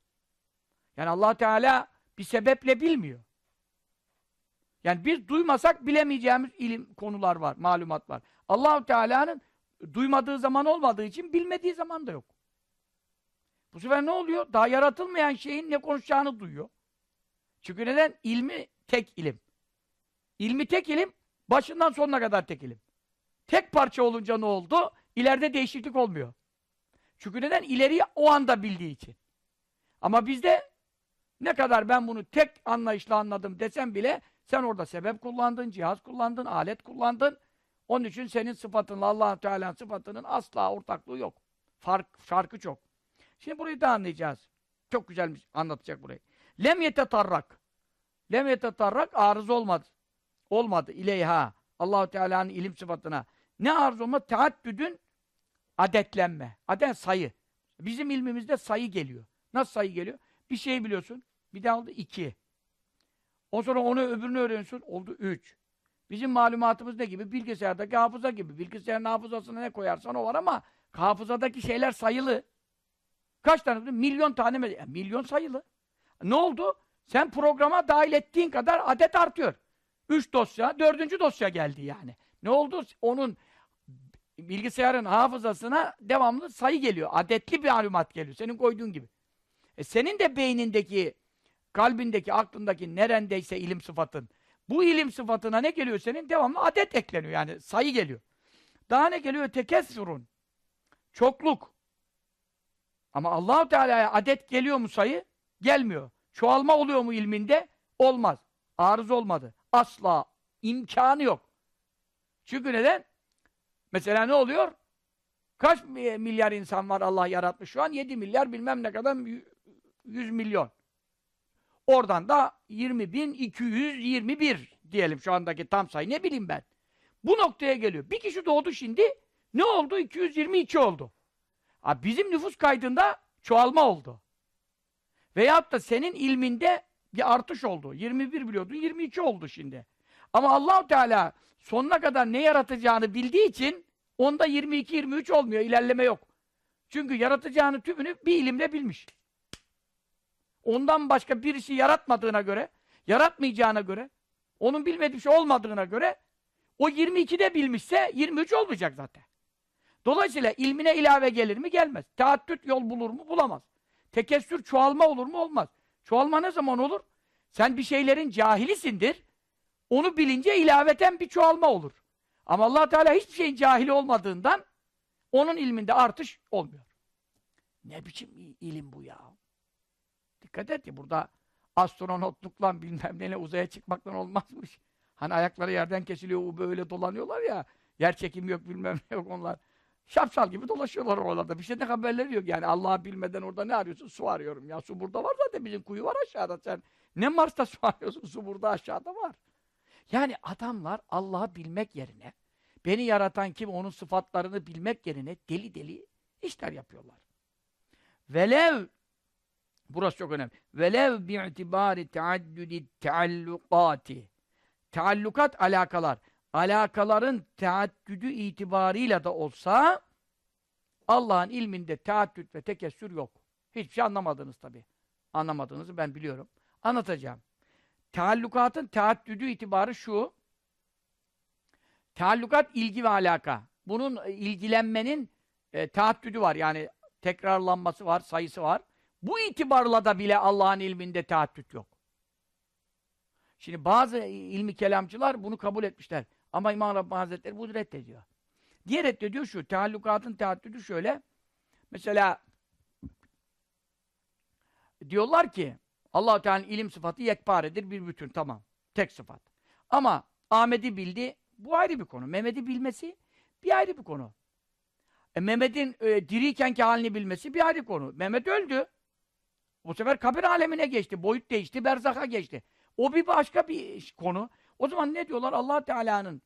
Yani Allah Teala bir sebeple bilmiyor. Yani biz duymasak bilemeyeceğimiz ilim konular var, malumat var. Allahu Teala'nın duymadığı zaman olmadığı için bilmediği zaman da yok. Bu sefer ne oluyor? Daha yaratılmayan şeyin ne konuşacağını duyuyor. Çünkü neden? İlmi tek ilim. İlmi tek ilim, başından sonuna kadar tek ilim. Tek parça olunca ne oldu? İleride değişiklik olmuyor. Çünkü neden? İleriyi o anda bildiği için. Ama bizde ne kadar ben bunu tek anlayışla anladım desem bile sen orada sebep kullandın, cihaz kullandın, alet kullandın. Onun için senin sıfatınla allah Teala'nın sıfatının asla ortaklığı yok. Fark, farkı çok. Şimdi burayı da anlayacağız. Çok güzel anlatacak burayı. Lem yetetarrak. Lem yetetarrak arız olmadı. Olmadı ileyha. Allahu Teala'nın ilim sıfatına. Ne arız olmadı? Teaddüdün adetlenme. Adet sayı. Bizim ilmimizde sayı geliyor. Nasıl sayı geliyor? Bir şey biliyorsun. Bir de oldu iki. O sonra onu öbürünü öğreniyorsun. Oldu üç. Bizim malumatımız ne gibi? Bilgisayardaki hafıza gibi. Bilgisayarın hafızasına ne koyarsan o var ama hafızadaki şeyler sayılı. Kaç tane? Milyon tane mi? Milyon sayılı. Ne oldu? Sen programa dahil ettiğin kadar adet artıyor. Üç dosya, dördüncü dosya geldi yani. Ne oldu? Onun bilgisayarın hafızasına devamlı sayı geliyor. Adetli bir malumat geliyor. Senin koyduğun gibi. E senin de beynindeki, kalbindeki, aklındaki nerendeyse ilim sıfatın. Bu ilim sıfatına ne geliyor senin? Devamlı adet ekleniyor yani. Sayı geliyor. Daha ne geliyor? Tekessurun. Çokluk. Ama Allahu Teala'ya adet geliyor mu sayı? Gelmiyor. Çoğalma oluyor mu ilminde? Olmaz. Arız olmadı. Asla. imkanı yok. Çünkü neden? Mesela ne oluyor? Kaç milyar insan var Allah yaratmış şu an? 7 milyar bilmem ne kadar 100 milyon. Oradan da 20.221 diyelim şu andaki tam sayı. Ne bileyim ben. Bu noktaya geliyor. Bir kişi doğdu şimdi. Ne oldu? 222 oldu. Ha, bizim nüfus kaydında çoğalma oldu. Veyahut da senin ilminde bir artış oldu. 21 biliyordun, 22 oldu şimdi. Ama Allahu Teala sonuna kadar ne yaratacağını bildiği için onda 22-23 olmuyor, ilerleme yok. Çünkü yaratacağını tümünü bir ilimle bilmiş. Ondan başka birisi yaratmadığına göre, yaratmayacağına göre, onun bilmediği şey olmadığına göre o 22'de bilmişse 23 olmayacak zaten. Dolayısıyla ilmine ilave gelir mi? Gelmez. Teaddüt yol bulur mu? Bulamaz. Tekessür çoğalma olur mu? Olmaz. Çoğalma ne zaman olur? Sen bir şeylerin cahilisindir. Onu bilince ilaveten bir çoğalma olur. Ama allah Teala hiçbir şeyin cahili olmadığından onun ilminde artış olmuyor. Ne biçim ilim bu ya? Dikkat et ki burada astronotlukla bilmem neyle uzaya çıkmaktan olmazmış. Hani ayakları yerden kesiliyor, böyle dolanıyorlar ya. Yer çekimi yok, bilmem ne yok onlar. Şapşal gibi dolaşıyorlar oralarda. Bir şeyden haberleri yok. Yani Allah'ı bilmeden orada ne arıyorsun? Su arıyorum. Ya su burada var zaten bizim kuyu var aşağıda. Sen ne Mars'ta su arıyorsun? Su burada aşağıda var. Yani adamlar Allah'ı bilmek yerine beni yaratan kim onun sıfatlarını bilmek yerine deli deli işler yapıyorlar. Velev burası çok önemli. Velev bi'tibari teaddüdi teallukati Teallukat alakalar. Alakaların teaddüdü itibarıyla da olsa Allah'ın ilminde teaddüt ve tekessür yok. Hiçbir şey anlamadınız tabi. Anlamadığınızı ben biliyorum. Anlatacağım. Teallukatın teaddüdü itibarı şu. Teallukat ilgi ve alaka. Bunun e, ilgilenmenin e, teaddüdü var. Yani tekrarlanması var, sayısı var. Bu itibarla da bile Allah'ın ilminde teaddüt yok. Şimdi bazı ilmi kelamcılar bunu kabul etmişler. Ama İmam Rabbani Hazretleri bunu reddediyor. Diğer reddediyor şu, teallukatın teaddüdü şöyle. Mesela diyorlar ki allah Teala'nın ilim sıfatı yekparedir, bir bütün, tamam. Tek sıfat. Ama Ahmet'i bildi, bu ayrı bir konu. Mehmet'i bilmesi bir ayrı bir konu. E, Mehmet'in e, diriykenki halini bilmesi bir ayrı konu. Mehmet öldü. Bu sefer kabir alemine geçti, boyut değişti, berzaka geçti. O bir başka bir konu. O zaman ne diyorlar? allah Teala'nın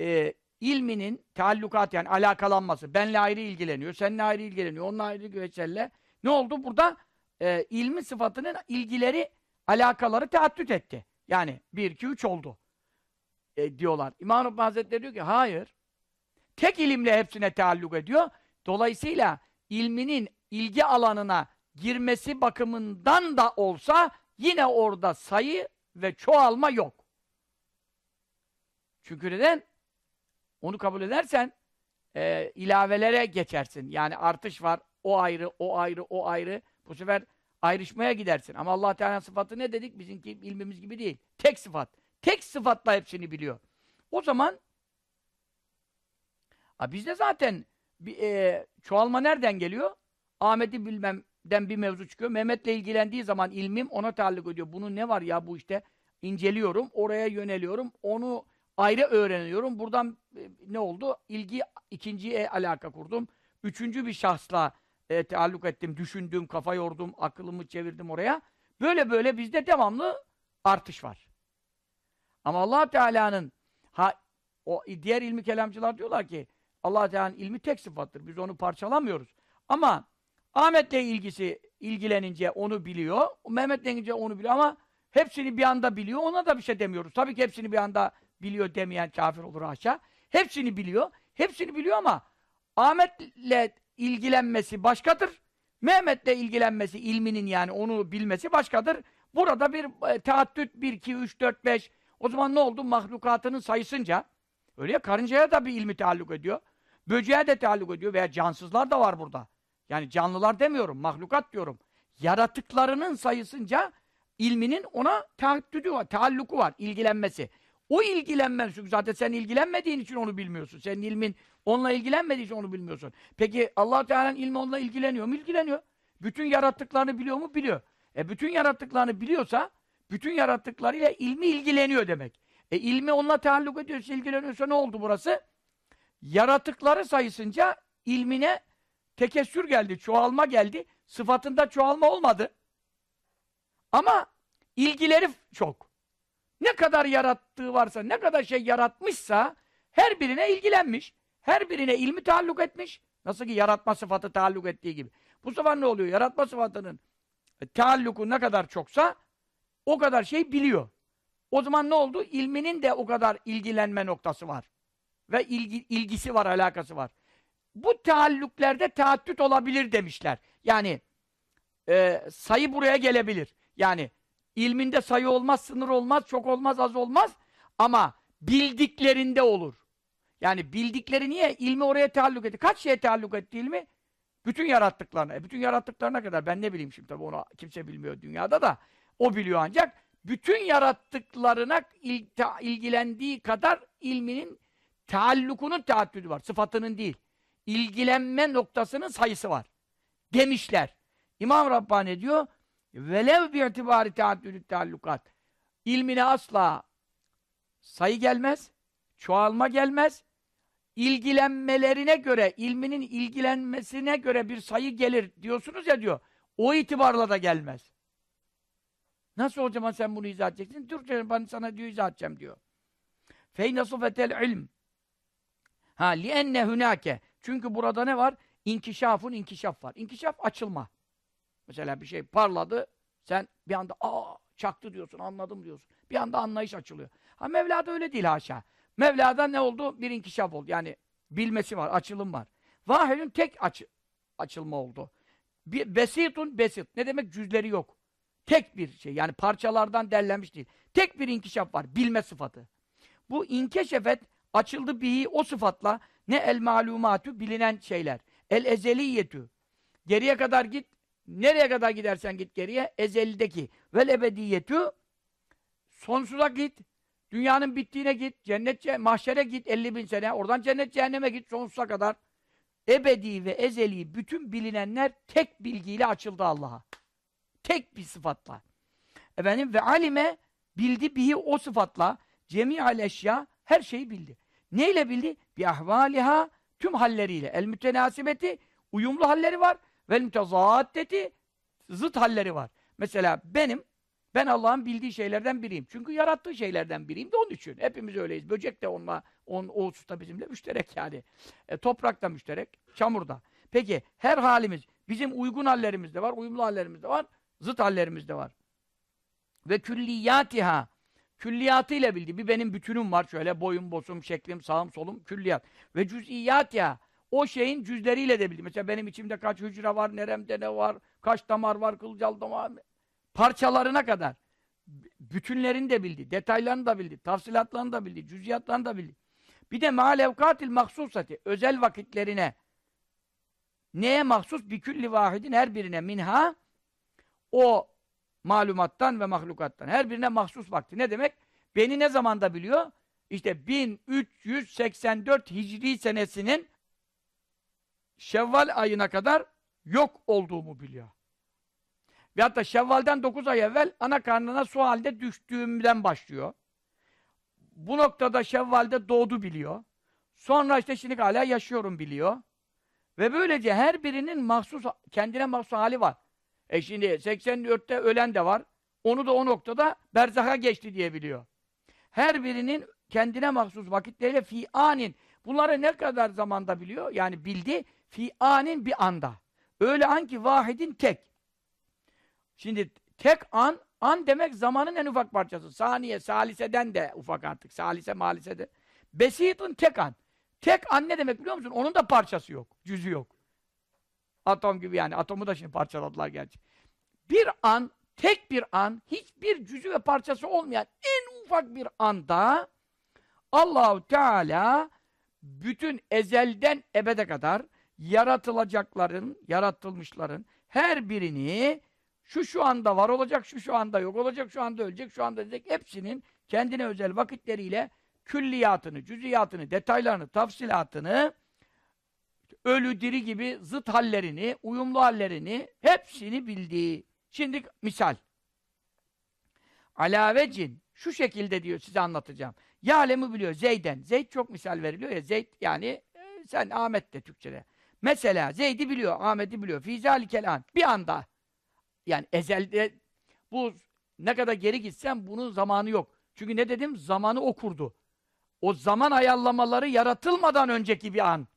e, ilminin taallukat yani alakalanması. Benle ayrı ilgileniyor, seninle ayrı ilgileniyor, onunla ayrı ilgileniyor. Ne oldu? Burada e, ilmi sıfatının ilgileri, alakaları teaddüt etti. Yani bir, iki, üç oldu. E, diyorlar. İmam Rabbani Hazretleri diyor ki hayır. Tek ilimle hepsine taalluk ediyor. Dolayısıyla ilminin ilgi alanına girmesi bakımından da olsa yine orada sayı ve çoğalma yok. Çünkü neden? Onu kabul edersen e, ilavelere geçersin. Yani artış var. O ayrı, o ayrı, o ayrı. Bu sefer ayrışmaya gidersin. Ama Allah Teala sıfatı ne dedik? Bizimki ilmimiz gibi değil. Tek sıfat. Tek sıfatla hepsini biliyor. O zaman bizde zaten bir, e, çoğalma nereden geliyor? Ahmet'i bilmemden bir mevzu çıkıyor. Mehmet'le ilgilendiği zaman ilmim ona taalluk ediyor. Bunun ne var ya bu işte? inceliyorum, oraya yöneliyorum, onu ayrı öğreniyorum. Buradan e, ne oldu? İlgi ikinciye alaka kurdum. Üçüncü bir şahsla e, taalluk ettim, düşündüm, kafa yordum, akılımı çevirdim oraya. Böyle böyle bizde devamlı artış var. Ama Allah Teala'nın ha o diğer ilmi kelamcılar diyorlar ki Allah Teala'nın ilmi tek sıfattır. Biz onu parçalamıyoruz. Ama Ahmet'le ilgisi ilgilenince onu biliyor. Mehmet'le ilgilenince onu biliyor ama hepsini bir anda biliyor. Ona da bir şey demiyoruz. Tabii ki hepsini bir anda biliyor demeyen kafir olur aşağı. Hepsini biliyor. Hepsini biliyor ama Ahmet'le ilgilenmesi başkadır. Mehmet'le ilgilenmesi, ilminin yani onu bilmesi başkadır. Burada bir e, teaddüt 1, 2, 3, 4, 5. O zaman ne oldu? Mahlukatının sayısınca öyle ya karıncaya da bir ilmi taalluk ediyor. Böceğe de taalluk ediyor veya cansızlar da var burada. Yani canlılar demiyorum, mahlukat diyorum. Yaratıklarının sayısınca ilminin ona teaddüdü var, taalluku var, ilgilenmesi. O ilgilenmen, çünkü zaten sen ilgilenmediğin için onu bilmiyorsun. Senin ilmin onunla ilgilenmediği için onu bilmiyorsun. Peki allah Teala'nın ilmi onunla ilgileniyor mu? İlgileniyor. Bütün yarattıklarını biliyor mu? Biliyor. E bütün yarattıklarını biliyorsa, bütün yarattıklarıyla ilmi ilgileniyor demek. E ilmi onunla taalluk ediyorsa, ilgileniyorsa ne oldu burası? Yaratıkları sayısınca ilmine tekessür geldi, çoğalma geldi. Sıfatında çoğalma olmadı. Ama ilgileri çok. Ne kadar yarattığı varsa, ne kadar şey yaratmışsa her birine ilgilenmiş. Her birine ilmi taalluk etmiş. Nasıl ki yaratma sıfatı taalluk ettiği gibi. Bu sefer ne oluyor? Yaratma sıfatının Taalluku ne kadar çoksa o kadar şey biliyor. O zaman ne oldu? İlminin de o kadar ilgilenme noktası var. Ve ilgi, ilgisi var, alakası var. Bu taallüklerde taaddüt olabilir demişler. Yani e, sayı buraya gelebilir. Yani ilminde sayı olmaz, sınır olmaz, çok olmaz, az olmaz. Ama bildiklerinde olur. Yani bildikleri niye? İlmi oraya taalluk etti. Kaç şeye taalluk etti ilmi? Bütün yarattıklarına. E bütün yarattıklarına kadar ben ne bileyim şimdi tabii onu kimse bilmiyor dünyada da. O biliyor ancak. Bütün yarattıklarına ilgilendiği kadar ilminin taallukunun taaddüdü var. Sıfatının değil. İlgilenme noktasının sayısı var. Demişler. İmam Rabbani diyor velev bir itibari taaddüdü taallukat. İlmine asla sayı gelmez, çoğalma gelmez. İlgilenmelerine göre, ilminin ilgilenmesine göre bir sayı gelir diyorsunuz ya diyor. O itibarla da gelmez. Nasıl o zaman sen bunu izah edeceksin? Canım ben sana diyor izah edeceğim diyor. Feyne sufetel ilm. Ha li enne hunake. Çünkü burada ne var? İnkişafın inkişaf var. İnkişaf açılma. Mesela bir şey parladı. Sen bir anda aa çaktı diyorsun, anladım diyorsun. Bir anda anlayış açılıyor. Ha Mevla'da öyle değil haşa. Mevla'da ne oldu? Bir inkişaf oldu. Yani bilmesi var, açılım var. Vahidun tek açı, açılma oldu. Bir, besitun besit. Ne demek? Cüzleri yok. Tek bir şey. Yani parçalardan derlenmiş değil. Tek bir inkişaf var. Bilme sıfatı. Bu inkeşefet açıldı bihi o sıfatla ne el malumatü bilinen şeyler. El ezeliyetü. Geriye kadar git. Nereye kadar gidersen git geriye. Ezelideki. Vel ebediyetü. Sonsuza git. Dünyanın bittiğine git. Cennet, mahşere git 50 bin sene. Oradan cennet cehenneme git sonsuza kadar. Ebedi ve ezeli bütün bilinenler tek bilgiyle açıldı Allah'a. Tek bir sıfatla. Efendim ve alime bildi bihi o sıfatla cemi'al eşya her şeyi bildi. Neyle bildi? Bi ahvaliha tüm halleriyle. El mütenasibeti uyumlu halleri var. Vel mütezaaddeti zıt halleri var. Mesela benim ben Allah'ın bildiği şeylerden biriyim. Çünkü yarattığı şeylerden biriyim de onun için. Hepimiz öyleyiz. Böcek de onunla, on, o hususta bizimle müşterek yani. E, toprak da müşterek, çamur da. Peki her halimiz, bizim uygun hallerimiz de var, uyumlu hallerimiz de var, zıt hallerimiz de var. Ve külliyatiha, külliyatıyla bildi. Bir benim bütünüm var şöyle, boyum, bosum, şeklim, sağım, solum, külliyat. Ve cüz'iyatiha, o şeyin cüzleriyle de bildi. Mesela benim içimde kaç hücre var, neremde ne var, kaç damar var, kılcal damar, parçalarına kadar bütünlerini de bildi, detaylarını da bildi, tafsilatlarını da bildi, cüziyatlarını da bildi. Bir de malevkatil mahsusati, özel vakitlerine neye mahsus? Bir külli vahidin her birine minha o malumattan ve mahlukattan. Her birine mahsus vakti. Ne demek? Beni ne zamanda biliyor? İşte 1384 Hicri senesinin Şevval ayına kadar yok olduğumu biliyor. Ve hatta Şevval'den 9 ay evvel ana karnına su halde düştüğümden başlıyor. Bu noktada Şevval'de doğdu biliyor. Sonra işte şimdi hala yaşıyorum biliyor. Ve böylece her birinin mahsus, kendine mahsus hali var. E şimdi 84'te ölen de var. Onu da o noktada berzaha geçti diye biliyor. Her birinin kendine mahsus vakitleriyle fi anin. Bunları ne kadar zamanda biliyor? Yani bildi. Fi anin bir anda. Öyle an ki vahidin tek. Şimdi tek an, an demek zamanın en ufak parçası. Saniye, saliseden de ufak artık. Salise, malisede. Besitun tek an. Tek an ne demek biliyor musun? Onun da parçası yok. Cüzü yok. Atom gibi yani. Atomu da şimdi parçaladılar gerçi. Bir an, tek bir an, hiçbir cüzü ve parçası olmayan en ufak bir anda Allahu Teala bütün ezelden ebede kadar yaratılacakların, yaratılmışların her birini şu şu anda var olacak, şu şu anda yok olacak, şu anda ölecek, şu anda ölecek. Hepsinin kendine özel vakitleriyle külliyatını, cüziyatını, detaylarını, tafsilatını, ölü diri gibi zıt hallerini, uyumlu hallerini hepsini bildi. Şimdi misal. Alavecin şu şekilde diyor size anlatacağım. Yalemi biliyor Zeyden. Zeyd çok misal veriliyor ya. Zeyd yani e, sen Ahmet de Türkçe'de. Mesela Zeyd'i biliyor, Ahmet'i biliyor. Fizalikel an. Bir anda yani ezelde bu ne kadar geri gitsem bunun zamanı yok. Çünkü ne dedim? Zamanı okurdu. O zaman ayarlamaları yaratılmadan önceki bir an.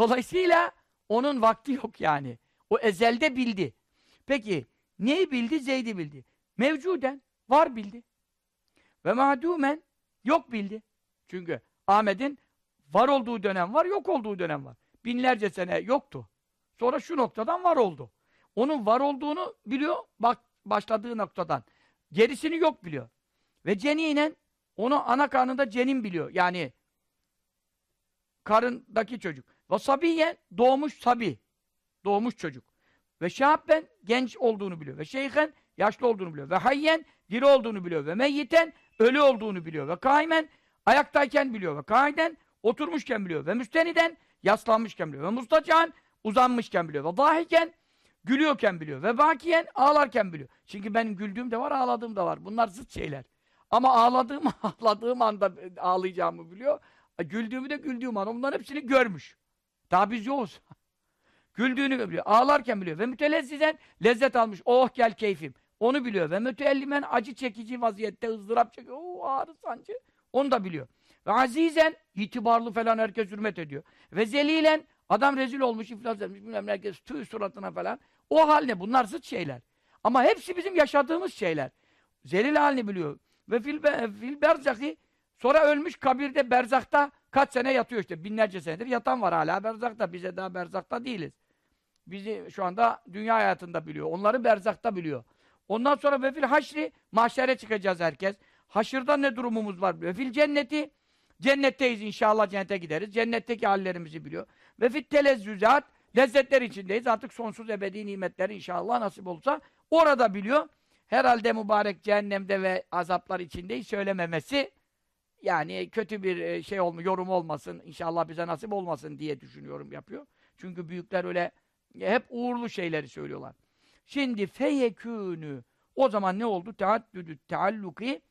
Dolayısıyla onun vakti yok yani. O ezelde bildi. Peki Neyi bildi? Zeyd'i bildi. Mevcuden var bildi. Ve madumen yok bildi. Çünkü Ahmet'in var olduğu dönem var, yok olduğu dönem var. Binlerce sene yoktu. Sonra şu noktadan var oldu. Onun var olduğunu biliyor, bak başladığı noktadan. Gerisini yok biliyor. Ve ceninen onu ana karnında cenin biliyor. Yani karındaki çocuk. Ve sabiyen doğmuş sabi. Doğmuş çocuk. Ve şahabben genç olduğunu biliyor. Ve şeyhen yaşlı olduğunu biliyor. Ve hayyen diri olduğunu biliyor. Ve meyyiten ölü olduğunu biliyor. Ve kaimen ayaktayken biliyor. Ve kaiden oturmuşken biliyor. Ve müsteniden yaslanmışken biliyor. Ve mustacan uzanmışken biliyor. Ve dahiken gülüyorken biliyor. Ve bakiyen ağlarken biliyor. Çünkü benim güldüğüm de var, ağladığım da var. Bunlar zıt şeyler. Ama ağladığım, ağladığım anda ağlayacağımı biliyor. Güldüğümü de güldüğüm an. Onların hepsini görmüş. Daha biz yokuz. Güldüğünü biliyor. Ağlarken biliyor. Ve mütelezzizen lezzet almış. Oh gel keyfim. Onu biliyor. Ve müteellimen acı çekici vaziyette ızdırap çekiyor. Oo ağrı sancı. Onu da biliyor. Ve azizen itibarlı falan herkes hürmet ediyor. Ve zelilen adam rezil olmuş, iflas etmiş, bilmem ne, herkes tüy suratına falan. O hal ne? Bunlar zıt şeyler. Ama hepsi bizim yaşadığımız şeyler. Zelil halini biliyor. Ve fil, fil berzaki sonra ölmüş kabirde berzakta kaç sene yatıyor işte. Binlerce senedir yatan var hala berzakta. Bize daha berzakta değiliz. Bizi şu anda dünya hayatında biliyor. Onları berzakta biliyor. Ondan sonra ve fil haşri mahşere çıkacağız herkes. Haşırda ne durumumuz var biliyor. Fil cenneti cennetteyiz inşallah cennete gideriz. Cennetteki hallerimizi biliyor. Ve fit telezzüzat lezzetler içindeyiz. Artık sonsuz ebedi nimetleri inşallah nasip olursa orada biliyor. Herhalde mübarek cehennemde ve azaplar içindeyiz söylememesi yani kötü bir şey olma, yorum olmasın, inşallah bize nasip olmasın diye düşünüyorum yapıyor. Çünkü büyükler öyle hep uğurlu şeyleri söylüyorlar. Şimdi feyekûnü o zaman ne oldu? Teaddüdü tealluki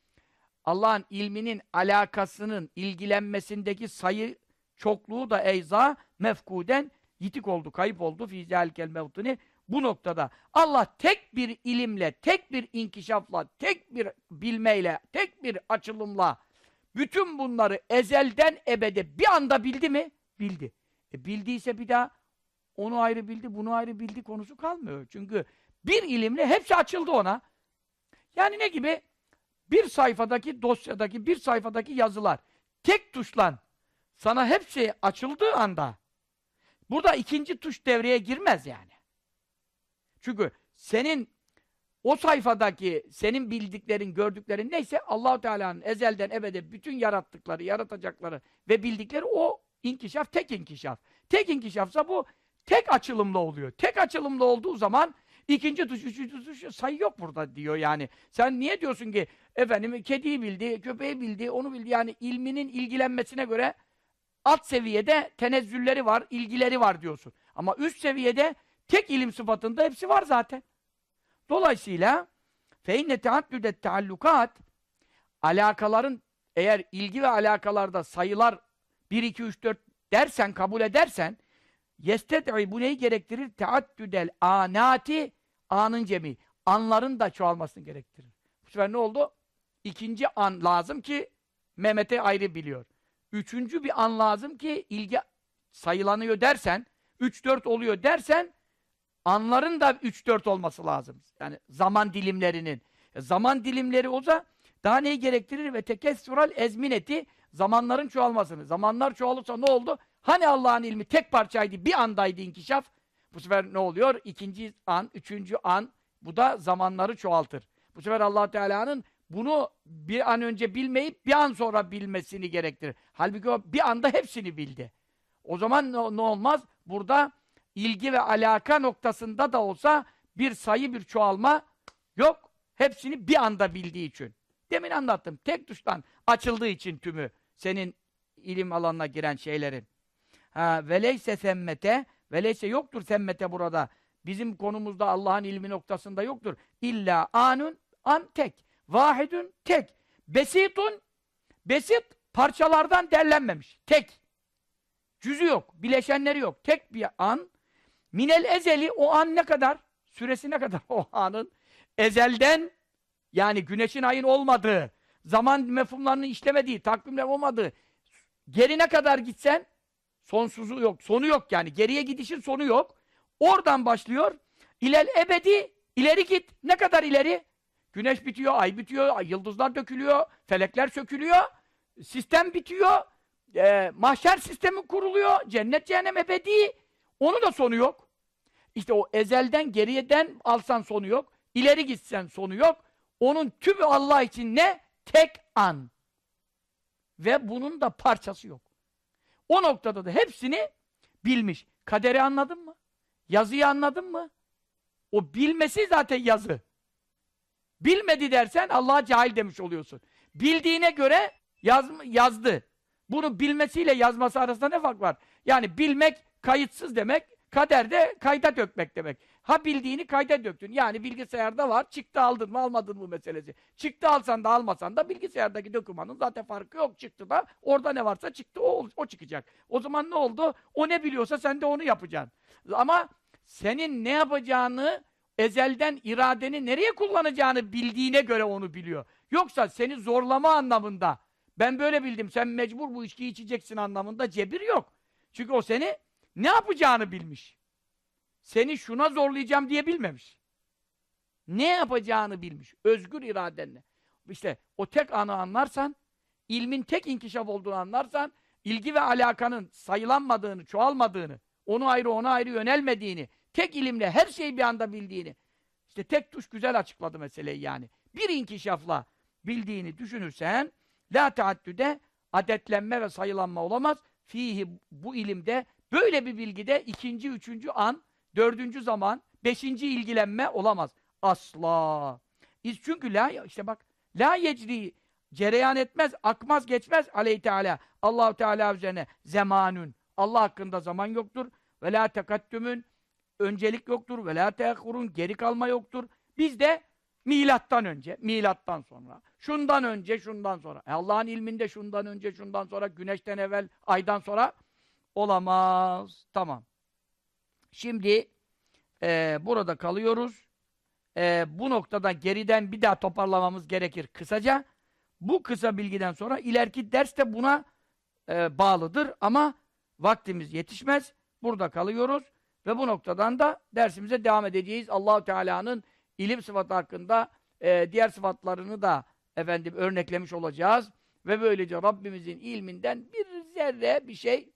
Allah'ın ilminin alakasının ilgilenmesindeki sayı çokluğu da eyza mefkuden yitik oldu, kayıp oldu fi zâlikel mevtini. Bu noktada Allah tek bir ilimle, tek bir inkişafla, tek bir bilmeyle, tek bir açılımla bütün bunları ezelden ebede bir anda bildi mi? Bildi. E bildiyse bir daha onu ayrı bildi, bunu ayrı bildi konusu kalmıyor. Çünkü bir ilimle hepsi açıldı ona. Yani ne gibi? Bir sayfadaki dosyadaki, bir sayfadaki yazılar tek tuşla sana hepsi açıldığı anda burada ikinci tuş devreye girmez yani. Çünkü senin o sayfadaki senin bildiklerin, gördüklerin neyse Allahu Teala'nın ezelden ebede bütün yarattıkları, yaratacakları ve bildikleri o inkişaf tek inkişaf. Tek inkişafsa bu tek açılımlı oluyor. Tek açılımlı olduğu zaman ikinci tuş, üçüncü tuş sayı yok burada diyor yani. Sen niye diyorsun ki efendim kediyi bildi, köpeği bildi, onu bildi yani ilminin ilgilenmesine göre alt seviyede tenezzülleri var, ilgileri var diyorsun. Ama üst seviyede tek ilim sıfatında hepsi var zaten. Dolayısıyla feinne teaddüdet teallukat alakaların eğer ilgi ve alakalarda sayılar 1, 2, 3, 4 dersen, kabul edersen yested'i bu neyi gerektirir? Teaddüdel anati anın cemi. Anların da çoğalmasını gerektirir. Bu sefer ne oldu? İkinci an lazım ki Mehmet'e ayrı biliyor. Üçüncü bir an lazım ki ilgi sayılanıyor dersen, 3-4 oluyor dersen anların da 3-4 olması lazım. Yani zaman dilimlerinin. E, zaman dilimleri olsa daha neyi gerektirir? Ve tekessural ezmineti zamanların çoğalmasını. Zamanlar çoğalırsa ne oldu? Hani Allah'ın ilmi tek parçaydı, bir andaydı inkişaf. Bu sefer ne oluyor? İkinci an, üçüncü an bu da zamanları çoğaltır. Bu sefer allah Teala'nın bunu bir an önce bilmeyip bir an sonra bilmesini gerektirir. Halbuki o bir anda hepsini bildi. O zaman ne, ne olmaz? Burada ilgi ve alaka noktasında da olsa bir sayı, bir çoğalma yok. Hepsini bir anda bildiği için. Demin anlattım. Tek tuştan açıldığı için tümü senin ilim alanına giren şeylerin. Ha, veleyse semmete veleyse yoktur semmete burada. Bizim konumuzda Allah'ın ilmi noktasında yoktur. İlla anun an tek. Vahidun tek. Besitun besit parçalardan derlenmemiş. Tek. Cüzü yok. Bileşenleri yok. Tek bir an. Minel ezeli o an ne kadar? Süresi ne kadar o anın? Ezelden yani güneşin ayın olmadığı, zaman mefhumlarının işlemediği, takvimler olmadığı gerine kadar gitsen sonsuzu yok. Sonu yok yani. Geriye gidişin sonu yok. Oradan başlıyor. İlel ebedi İleri git. Ne kadar ileri? Güneş bitiyor, ay bitiyor, yıldızlar dökülüyor, felekler sökülüyor, sistem bitiyor, e, mahşer sistemi kuruluyor, cennet cehennem ebedi. Onun da sonu yok. İşte o ezelden geriyeden alsan sonu yok. İleri gitsen sonu yok. Onun tümü Allah için ne? Tek an. Ve bunun da parçası yok. O noktada da hepsini bilmiş. Kaderi anladın mı? Yazıyı anladın mı? O bilmesi zaten yazı. Bilmedi dersen Allah'a cahil demiş oluyorsun. Bildiğine göre yaz, yazdı. Bunu bilmesiyle yazması arasında ne fark var? Yani bilmek kayıtsız demek, kaderde kayda dökmek demek. Ha bildiğini kayda döktün. Yani bilgisayarda var, çıktı aldın mı almadın mı meselesi. Çıktı alsan da almasan da bilgisayardaki dokümanın zaten farkı yok. Çıktı da orada ne varsa çıktı o, o çıkacak. O zaman ne oldu? O ne biliyorsa sen de onu yapacaksın. Ama senin ne yapacağını ezelden iradeni nereye kullanacağını bildiğine göre onu biliyor. Yoksa seni zorlama anlamında ben böyle bildim sen mecbur bu içkiyi içeceksin anlamında cebir yok. Çünkü o seni ne yapacağını bilmiş. Seni şuna zorlayacağım diye bilmemiş. Ne yapacağını bilmiş. Özgür iradenle. İşte o tek anı anlarsan, ilmin tek inkişaf olduğunu anlarsan, ilgi ve alakanın sayılanmadığını, çoğalmadığını, onu ayrı ona ayrı yönelmediğini, tek ilimle her şeyi bir anda bildiğini, işte tek tuş güzel açıkladı meseleyi yani. Bir inkişafla bildiğini düşünürsen, la taaddüde adetlenme ve sayılanma olamaz. Fihi bu ilimde böyle bir bilgide ikinci, üçüncü an, dördüncü zaman, beşinci ilgilenme olamaz. Asla. İz çünkü la, işte bak, la yecri, cereyan etmez, akmaz, geçmez aleyhi teala. Allahu Teala üzerine zemanün. Allah hakkında zaman yoktur. Ve la tekattümün, öncelik yoktur. Ve la teakhurun, geri kalma yoktur. Bizde milattan önce, milattan sonra, şundan önce, şundan sonra. E Allah'ın ilminde şundan önce, şundan sonra, güneşten evvel, aydan sonra olamaz. Tamam. Şimdi e, burada kalıyoruz. E, bu noktada geriden bir daha toparlamamız gerekir kısaca. Bu kısa bilgiden sonra ileriki ders de buna e, bağlıdır ama vaktimiz yetişmez. Burada kalıyoruz ve bu noktadan da dersimize devam edeceğiz. Allahu Teala'nın ilim sıfatı hakkında e, diğer sıfatlarını da efendim örneklemiş olacağız ve böylece Rabbimizin ilminden bir zerre bir şey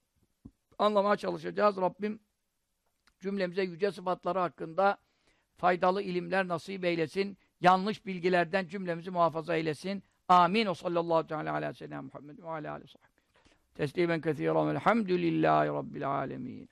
anlamaya çalışacağız. Rabbim cümlemize yüce sıfatları hakkında faydalı ilimler nasip eylesin. Yanlış bilgilerden cümlemizi muhafaza eylesin. Amin. O sallallahu teala ala seyyidina Muhammed ve aleyhi ve sahbihi. Teslimen kethiren velhamdülillahi rabbil alemin.